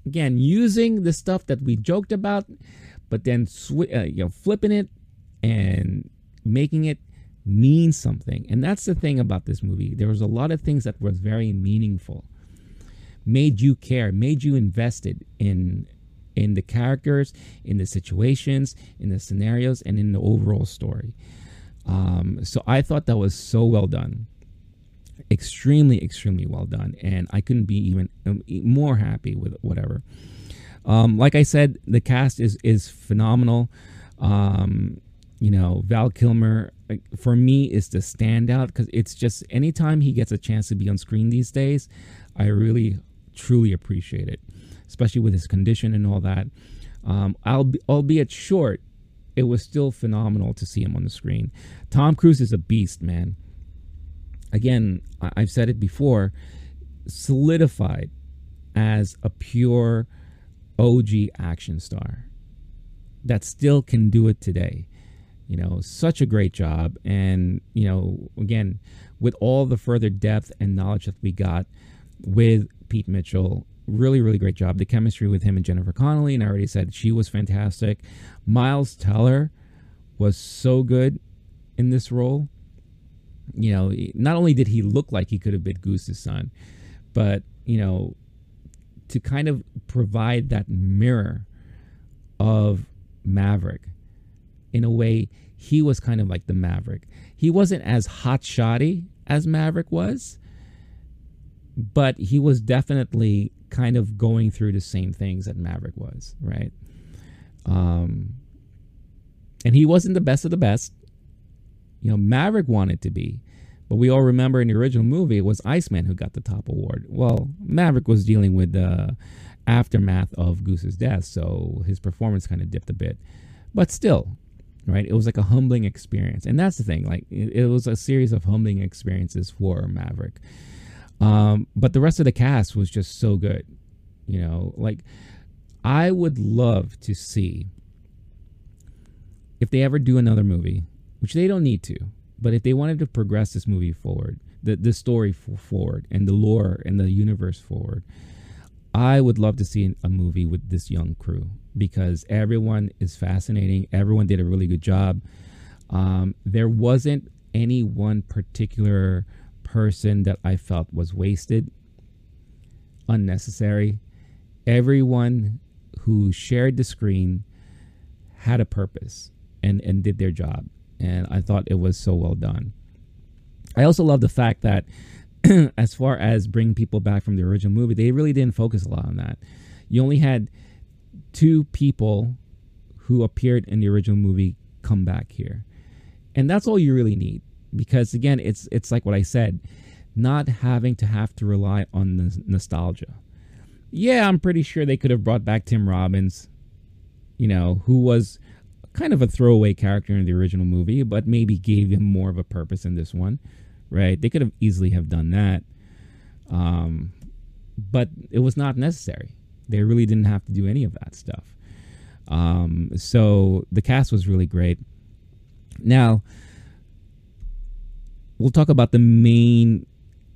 Again, using the stuff that we joked about, but then sw- uh, you know, flipping it and making it mean something. And that's the thing about this movie. There was a lot of things that was very meaningful, made you care, made you invested in in the characters, in the situations, in the scenarios, and in the overall story. Um, so I thought that was so well done, extremely, extremely well done, and I couldn't be even um, more happy with whatever. Um, like I said, the cast is is phenomenal. Um, you know, Val Kilmer for me is the standout because it's just anytime he gets a chance to be on screen these days, I really truly appreciate it, especially with his condition and all that. Um, I'll be, albeit short, it was still phenomenal to see him on the screen. Tom Cruise is a beast, man. Again, I've said it before, solidified as a pure OG action star that still can do it today you know, such a great job. And, you know, again, with all the further depth and knowledge that we got with Pete Mitchell, really, really great job. The chemistry with him and Jennifer Connelly, and I already said she was fantastic. Miles Teller was so good in this role. You know, not only did he look like he could have been Goose's son, but, you know, to kind of provide that mirror of Maverick in a way, he was kind of like the Maverick. He wasn't as hot shotty as Maverick was, but he was definitely kind of going through the same things that Maverick was, right? Um, and he wasn't the best of the best. You know, Maverick wanted to be, but we all remember in the original movie it was Iceman who got the top award. Well, Maverick was dealing with the aftermath of Goose's death, so his performance kind of dipped a bit. But still, right? It was like a humbling experience, and that's the thing. Like it, it was a series of humbling experiences for Maverick. Um, but the rest of the cast was just so good, you know. Like I would love to see if they ever do another movie, which they don't need to, but if they wanted to progress this movie forward, the the story forward, and the lore and the universe forward. I would love to see a movie with this young crew because everyone is fascinating. Everyone did a really good job. Um, there wasn't any one particular person that I felt was wasted, unnecessary. Everyone who shared the screen had a purpose and, and did their job. And I thought it was so well done. I also love the fact that, [clears throat] as far as bringing people back from the original movie, they really didn't focus a lot on that. You only had two people who appeared in the original movie come back here. And that's all you really need because again, it's it's like what I said, not having to have to rely on the nostalgia. Yeah, I'm pretty sure they could have brought back Tim Robbins, you know, who was kind of a throwaway character in the original movie, but maybe gave him more of a purpose in this one, right? They could have easily have done that. Um, but it was not necessary. They really didn't have to do any of that stuff. Um, so the cast was really great. Now, we'll talk about the main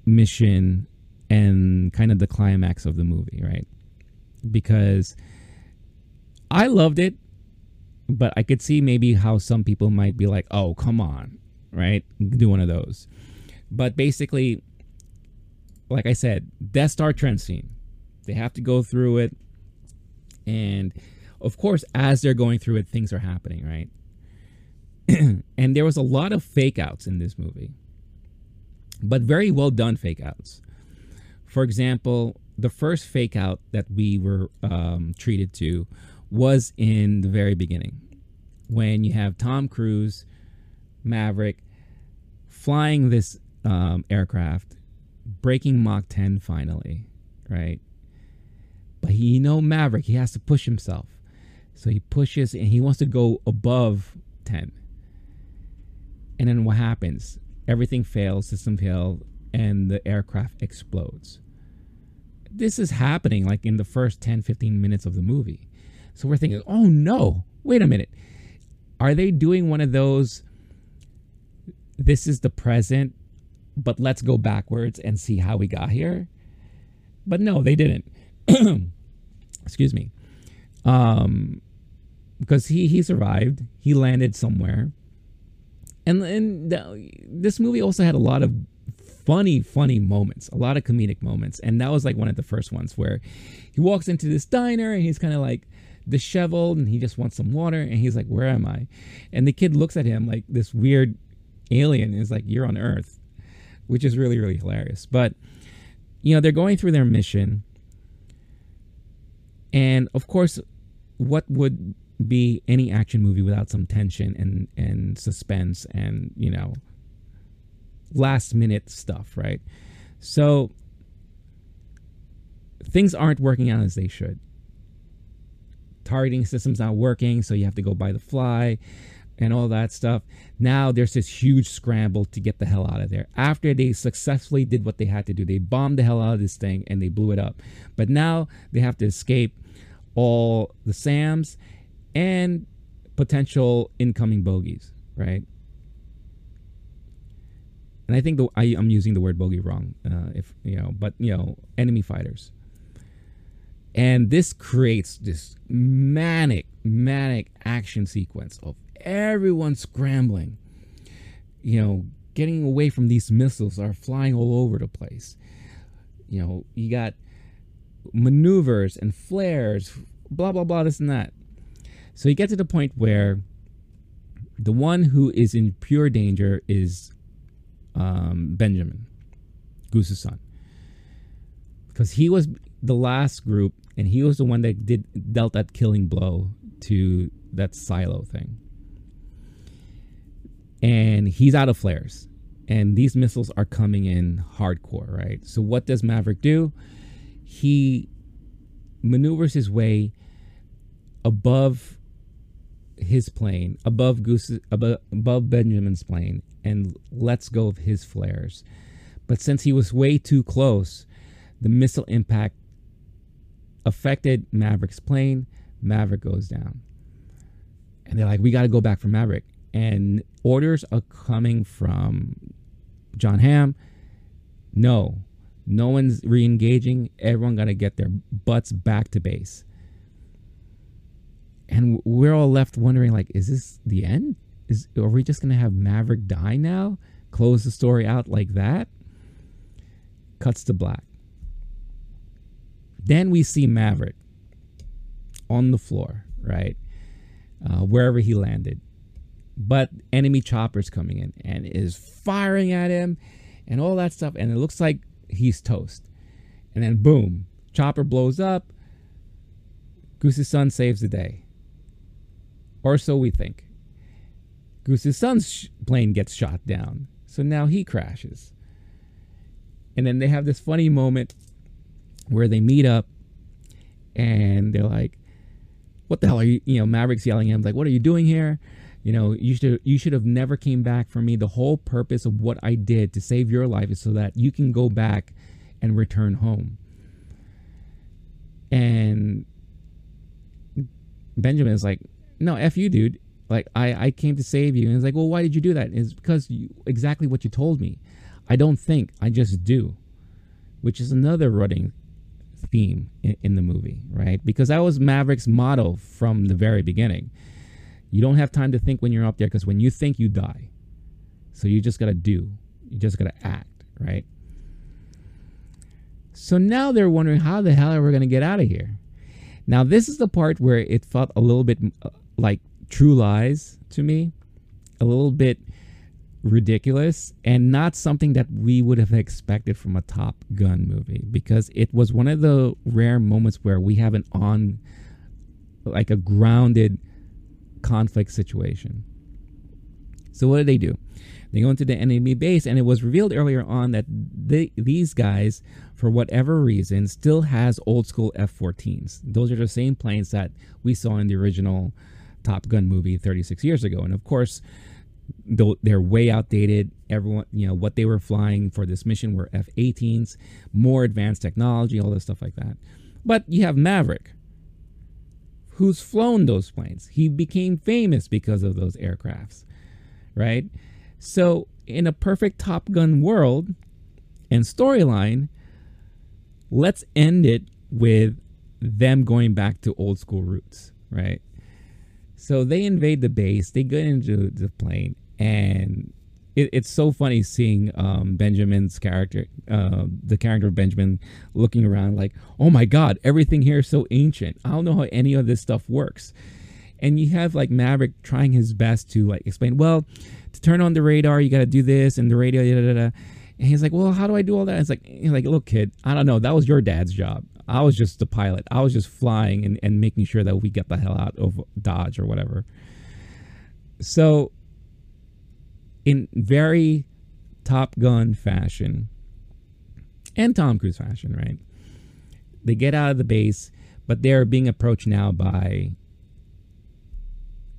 mission and kind of the climax of the movie, right? Because I loved it, but I could see maybe how some people might be like, oh, come on, right? Do one of those. But basically, like I said, Death Star trench scene. They have to go through it. And of course, as they're going through it, things are happening, right? [clears throat] and there was a lot of fake outs in this movie, but very well done fake outs. For example, the first fake out that we were um, treated to was in the very beginning when you have Tom Cruise, Maverick, flying this um, aircraft, breaking Mach 10 finally, right? But he, you know, Maverick, he has to push himself. So he pushes and he wants to go above 10. And then what happens? Everything fails, system fails, and the aircraft explodes. This is happening like in the first 10, 15 minutes of the movie. So we're thinking, oh no, wait a minute. are they doing one of those? This is the present, but let's go backwards and see how we got here. But no, they didn't. [clears throat] Excuse me. Um, because he he survived. He landed somewhere. And and the, this movie also had a lot of funny funny moments, a lot of comedic moments. And that was like one of the first ones where he walks into this diner and he's kind of like disheveled and he just wants some water and he's like, "Where am I?" And the kid looks at him like this weird alien is like, "You're on Earth," which is really really hilarious. But you know, they're going through their mission, and of course, what would be any action movie without some tension and and suspense and you know last minute stuff, right? So things aren't working out as they should targeting system's not working, so you have to go by the fly and all that stuff. Now there's this huge scramble to get the hell out of there. After they successfully did what they had to do, they bombed the hell out of this thing and they blew it up. But now they have to escape all the SAMs and potential incoming bogies, right? And I think the, I, am using the word bogey wrong, uh, if you know, but you know, enemy fighters. And this creates this manic, manic action sequence of everyone scrambling, you know, getting away from these missiles are flying all over the place. You know, you got maneuvers and flares, blah, blah, blah, this and that. So you get to the point where the one who is in pure danger is um, Benjamin, Goose's son. Because he was the last group and he was the one that did dealt that killing blow to that silo thing. And he's out of flares. And these missiles are coming in hardcore, right? So what does Maverick do? He maneuvers his way above his plane, above Goose, above, Benjamin's plane, and lets go of his flares. But since he was way too close, the missile impact affected Maverick's plane. Maverick goes down. And they're like, we got to go back for Maverick. And orders are coming from John Hamm. No, no one's re engaging. Everyone got to get their butts back to base. And we're all left wondering, like, is this the end? Is are we just gonna have Maverick die now? Close the story out like that? Cuts to black. Then we see Maverick on the floor, right? Uh, wherever he landed. But enemy choppers coming in and is firing at him and all that stuff. And it looks like he's toast. And then boom, chopper blows up. Goose's son saves the day. Or so we think. Goose's son's sh- plane gets shot down. So now he crashes. And then they have this funny moment where they meet up and they're like, "What the hell are you?" You know, Maverick's yelling at him like, "What are you doing here?" You know, you should you should have never came back for me. The whole purpose of what I did to save your life is so that you can go back and return home. And Benjamin is like, "No, f you, dude. Like I I came to save you." And it's like, "Well, why did you do that?" It's because you, exactly what you told me. I don't think, I just do. Which is another running theme in, in the movie, right? Because that was Maverick's motto from the very beginning. You don't have time to think when you're up there because when you think, you die. So you just got to do, you just got to act, right? So now they're wondering how the hell are we going to get out of here? Now, this is the part where it felt a little bit uh, like True Lies to me, a little bit ridiculous and not something that we would have expected from a Top Gun movie because it was one of the rare moments where we have an on like a grounded conflict situation. So what did they do? They go into the enemy base and it was revealed earlier on that they, these guys for whatever reason still has old school F-14s. Those are the same planes that we saw in the original Top Gun movie 36 years ago. And of course, they're way outdated. Everyone, you know, what they were flying for this mission were F 18s, more advanced technology, all this stuff like that. But you have Maverick, who's flown those planes. He became famous because of those aircrafts, right? So, in a perfect Top Gun world and storyline, let's end it with them going back to old school roots, right? So they invade the base, they get into the plane, and it, it's so funny seeing um, Benjamin's character, uh, the character of Benjamin, looking around like, oh my God, everything here is so ancient. I don't know how any of this stuff works. And you have like Maverick trying his best to like explain, well, to turn on the radar, you got to do this, and the radio, da, da, da. And he's like, well, how do I do all that? It's like, he's like, look, kid, I don't know. That was your dad's job. I was just the pilot. I was just flying and, and making sure that we get the hell out of Dodge or whatever. So, in very Top Gun fashion and Tom Cruise fashion, right? They get out of the base, but they're being approached now by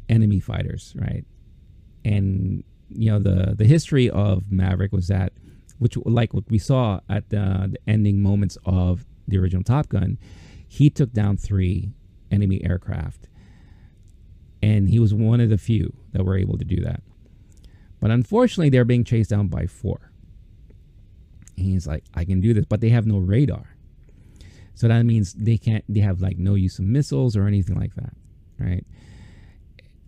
enemy fighters, right? And you know the the history of Maverick was that, which like what we saw at the, the ending moments of the original Top Gun, he took down three enemy aircraft. And he was one of the few that were able to do that. But unfortunately, they're being chased down by four. And he's like, I can do this, but they have no radar. So that means they can't, they have like no use of missiles or anything like that. Right.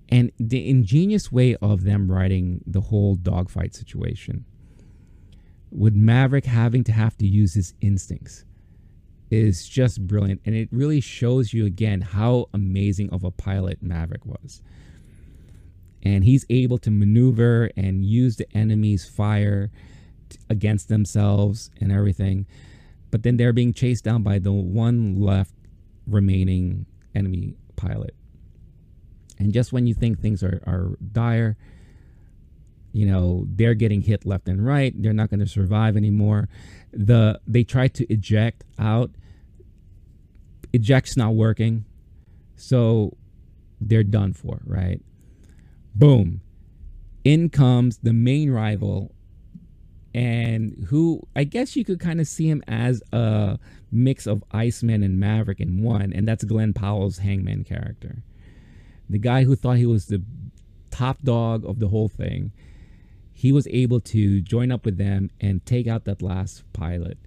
And the ingenious way of them writing the whole dogfight situation with Maverick having to have to use his instincts is just brilliant. And it really shows you again how amazing of a pilot Maverick was. And he's able to maneuver and use the enemy's fire t- against themselves and everything. But then they're being chased down by the one left remaining enemy pilot. And just when you think things are, are dire, you know, they're getting hit left and right. They're not going to survive anymore. The they try to eject out eject's not working. So they're done for, right? Boom. In comes the main rival, and who I guess you could kind of see him as a mix of Iceman and Maverick in one, and that's Glenn Powell's Hangman character. The guy who thought he was the top dog of the whole thing, he was able to join up with them and take out that last pilot,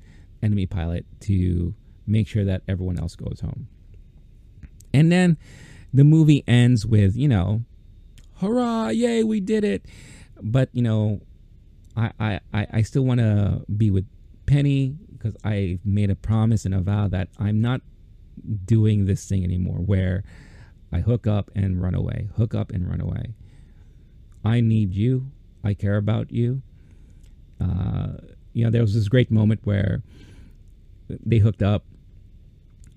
enemy pilot, to make sure that everyone else goes home. And then the movie ends with, you know, hurrah, yay, we did it. But, you know, I, I, I still want to be with Penny because I made a promise and a vow that I'm not doing this thing anymore where I hook up and run away, hook up and run away. I need you. I care about you. Uh, you know, there was this great moment where they hooked up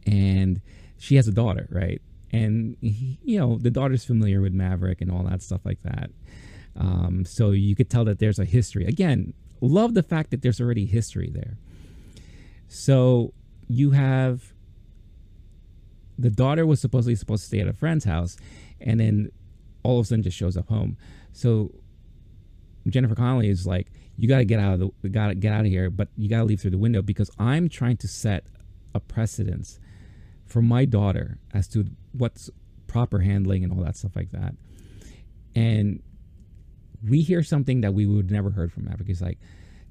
and she has a daughter, right? And he, you know the daughter's familiar with Maverick and all that stuff like that. Um, so you could tell that there's a history. Again, love the fact that there's already history there. So you have the daughter was supposedly supposed to stay at a friend's house, and then all of a sudden just shows up home. So Jennifer Connelly is like, "You got to get out of the, got to get out of here, but you got to leave through the window because I'm trying to set a precedence for my daughter as to what's proper handling and all that stuff like that. And we hear something that we would never heard from. He's like,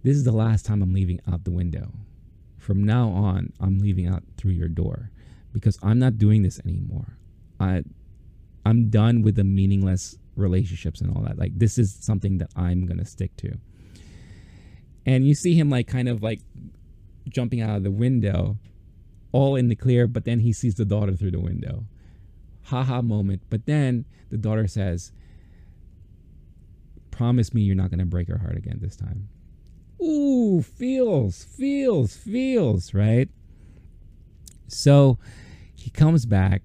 this is the last time I'm leaving out the window. From now on, I'm leaving out through your door because I'm not doing this anymore. I I'm done with the meaningless relationships and all that. Like this is something that I'm going to stick to. And you see him like kind of like jumping out of the window all in the clear, but then he sees the daughter through the window. Haha moment. But then the daughter says, Promise me you're not going to break her heart again this time. Ooh, feels, feels, feels, right? So he comes back,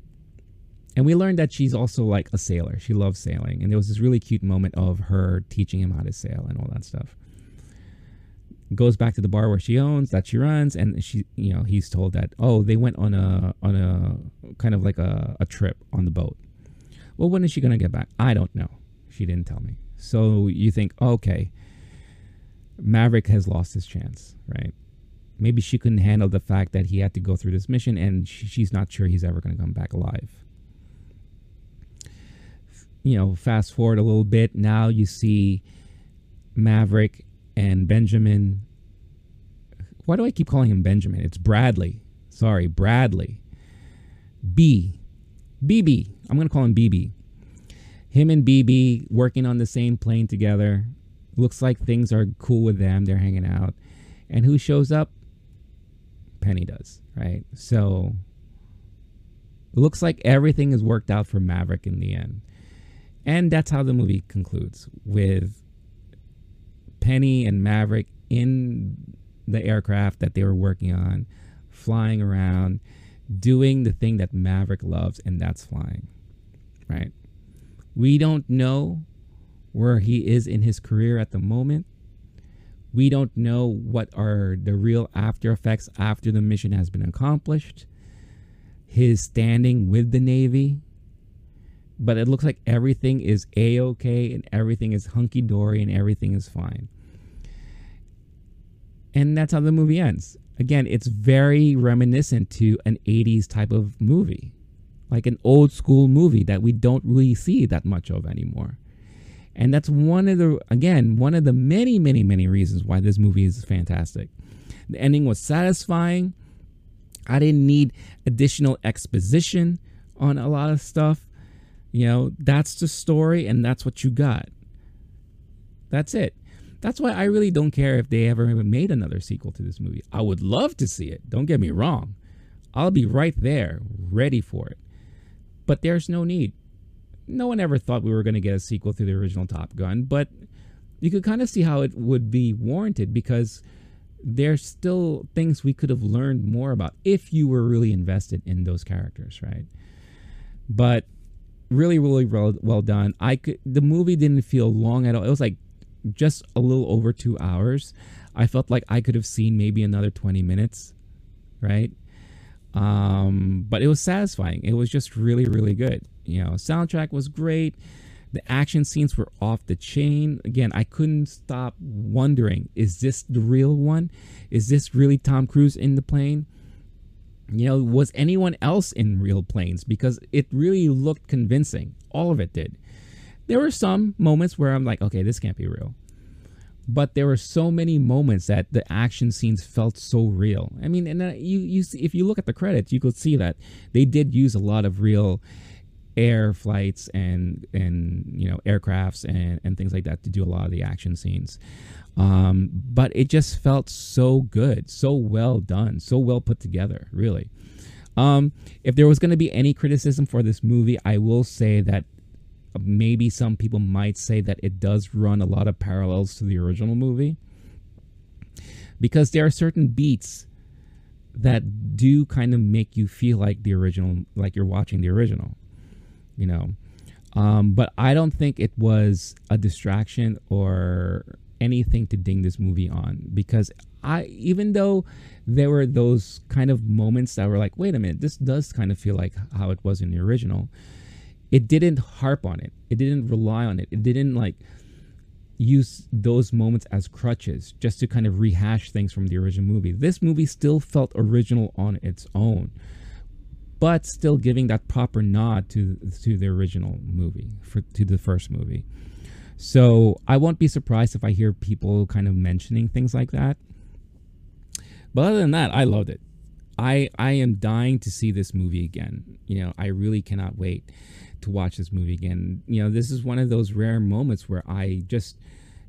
and we learned that she's also like a sailor. She loves sailing. And there was this really cute moment of her teaching him how to sail and all that stuff goes back to the bar where she owns that she runs and she you know he's told that oh they went on a on a kind of like a, a trip on the boat. Well when is she gonna get back? I don't know. She didn't tell me. So you think okay maverick has lost his chance right? Maybe she couldn't handle the fact that he had to go through this mission and she, she's not sure he's ever gonna come back alive. You know, fast forward a little bit. Now you see Maverick and Benjamin. Why do I keep calling him Benjamin? It's Bradley. Sorry, Bradley. B. BB. I'm going to call him BB. Him and BB working on the same plane together. Looks like things are cool with them. They're hanging out. And who shows up? Penny does, right? So it looks like everything is worked out for Maverick in the end. And that's how the movie concludes with Penny and Maverick in the aircraft that they were working on, flying around, doing the thing that Maverick loves, and that's flying, right? We don't know where he is in his career at the moment. We don't know what are the real after effects after the mission has been accomplished. His standing with the Navy. But it looks like everything is a okay and everything is hunky dory and everything is fine. And that's how the movie ends. Again, it's very reminiscent to an 80s type of movie, like an old school movie that we don't really see that much of anymore. And that's one of the, again, one of the many, many, many reasons why this movie is fantastic. The ending was satisfying. I didn't need additional exposition on a lot of stuff. You know, that's the story and that's what you got. That's it. That's why I really don't care if they ever made another sequel to this movie. I would love to see it. Don't get me wrong. I'll be right there, ready for it. But there's no need no one ever thought we were going to get a sequel to the original Top Gun, but you could kind of see how it would be warranted because there's still things we could have learned more about if you were really invested in those characters, right? But really, really well, well done. I could the movie didn't feel long at all. It was like just a little over two hours. I felt like I could have seen maybe another 20 minutes, right? Um, but it was satisfying. It was just really, really good. You know, soundtrack was great. The action scenes were off the chain. Again, I couldn't stop wondering: Is this the real one? Is this really Tom Cruise in the plane? You know, was anyone else in real planes? Because it really looked convincing. All of it did. There were some moments where I'm like, okay, this can't be real but there were so many moments that the action scenes felt so real. I mean, and uh, you you see, if you look at the credits, you could see that they did use a lot of real air flights and and you know aircrafts and and things like that to do a lot of the action scenes. Um, but it just felt so good, so well done, so well put together, really. Um, if there was going to be any criticism for this movie, I will say that maybe some people might say that it does run a lot of parallels to the original movie because there are certain beats that do kind of make you feel like the original like you're watching the original you know um, but i don't think it was a distraction or anything to ding this movie on because i even though there were those kind of moments that were like wait a minute this does kind of feel like how it was in the original it didn't harp on it. It didn't rely on it. It didn't like use those moments as crutches just to kind of rehash things from the original movie. This movie still felt original on its own, but still giving that proper nod to to the original movie, for, to the first movie. So I won't be surprised if I hear people kind of mentioning things like that. But other than that, I loved it. I I am dying to see this movie again. You know, I really cannot wait to watch this movie again. You know, this is one of those rare moments where I just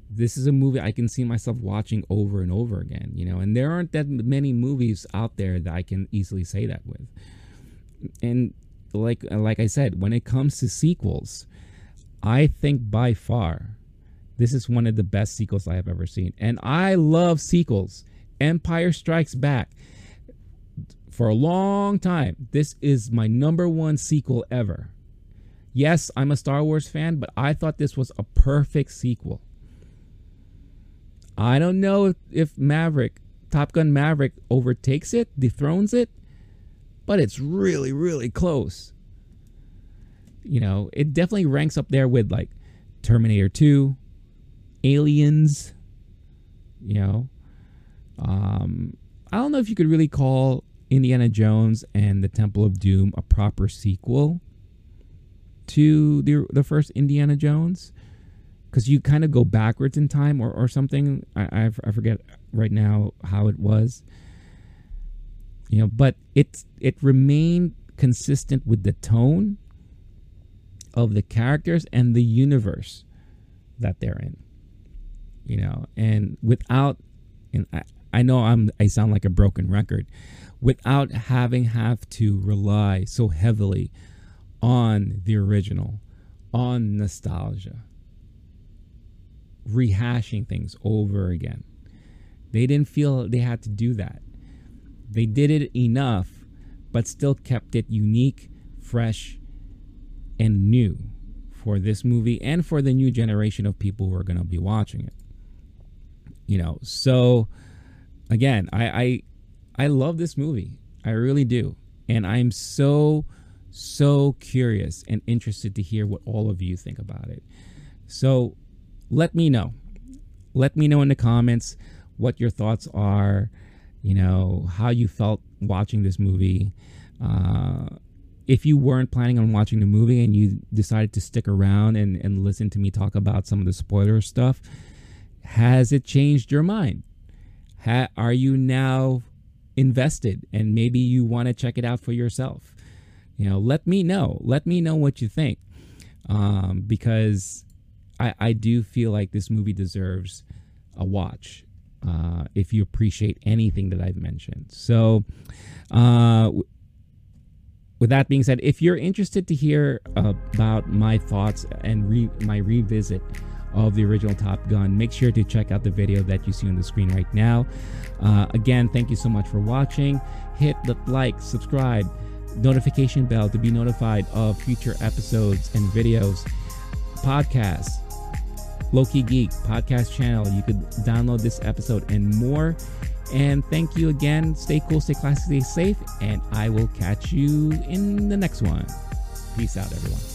this is a movie I can see myself watching over and over again, you know, and there aren't that many movies out there that I can easily say that with. And like like I said, when it comes to sequels, I think by far this is one of the best sequels I have ever seen. And I love sequels. Empire Strikes Back. For a long time, this is my number one sequel ever. Yes, I'm a Star Wars fan, but I thought this was a perfect sequel. I don't know if, Maverick, Top Gun Maverick, overtakes it, dethrones it, but it's really, really close. You know, it definitely ranks up there with like Terminator 2, Aliens, you know. Um, I don't know if you could really call Indiana Jones and the Temple of Doom a proper sequel to the the first Indiana Jones? Because you kind of go backwards in time, or, or something. I, I I forget right now how it was. You know, but it's it remained consistent with the tone of the characters and the universe that they're in. You know, and without, and I, I know I'm I sound like a broken record, without having have to rely so heavily on the original, on nostalgia, rehashing things over again. They didn't feel they had to do that. They did it enough, but still kept it unique, fresh, and new for this movie and for the new generation of people who are going to be watching it. You know, so again, I, I I love this movie. I really do. And I'm so so curious and interested to hear what all of you think about it. So let me know. Let me know in the comments what your thoughts are, you know, how you felt watching this movie. Uh, if you weren't planning on watching the movie and you decided to stick around and, and listen to me talk about some of the spoiler stuff, has it changed your mind? Ha- are you now invested and maybe you want to check it out for yourself? You know, let me know. Let me know what you think. Um, because I, I do feel like this movie deserves a watch uh, if you appreciate anything that I've mentioned. So, uh, with that being said, if you're interested to hear about my thoughts and re- my revisit of the original Top Gun, make sure to check out the video that you see on the screen right now. Uh, again, thank you so much for watching. Hit the like, subscribe, notification bell to be notified of future episodes and videos, podcasts, Loki Geek podcast channel. You could download this episode and more. And thank you again. Stay cool, stay classy, stay safe, and I will catch you in the next one. Peace out, everyone.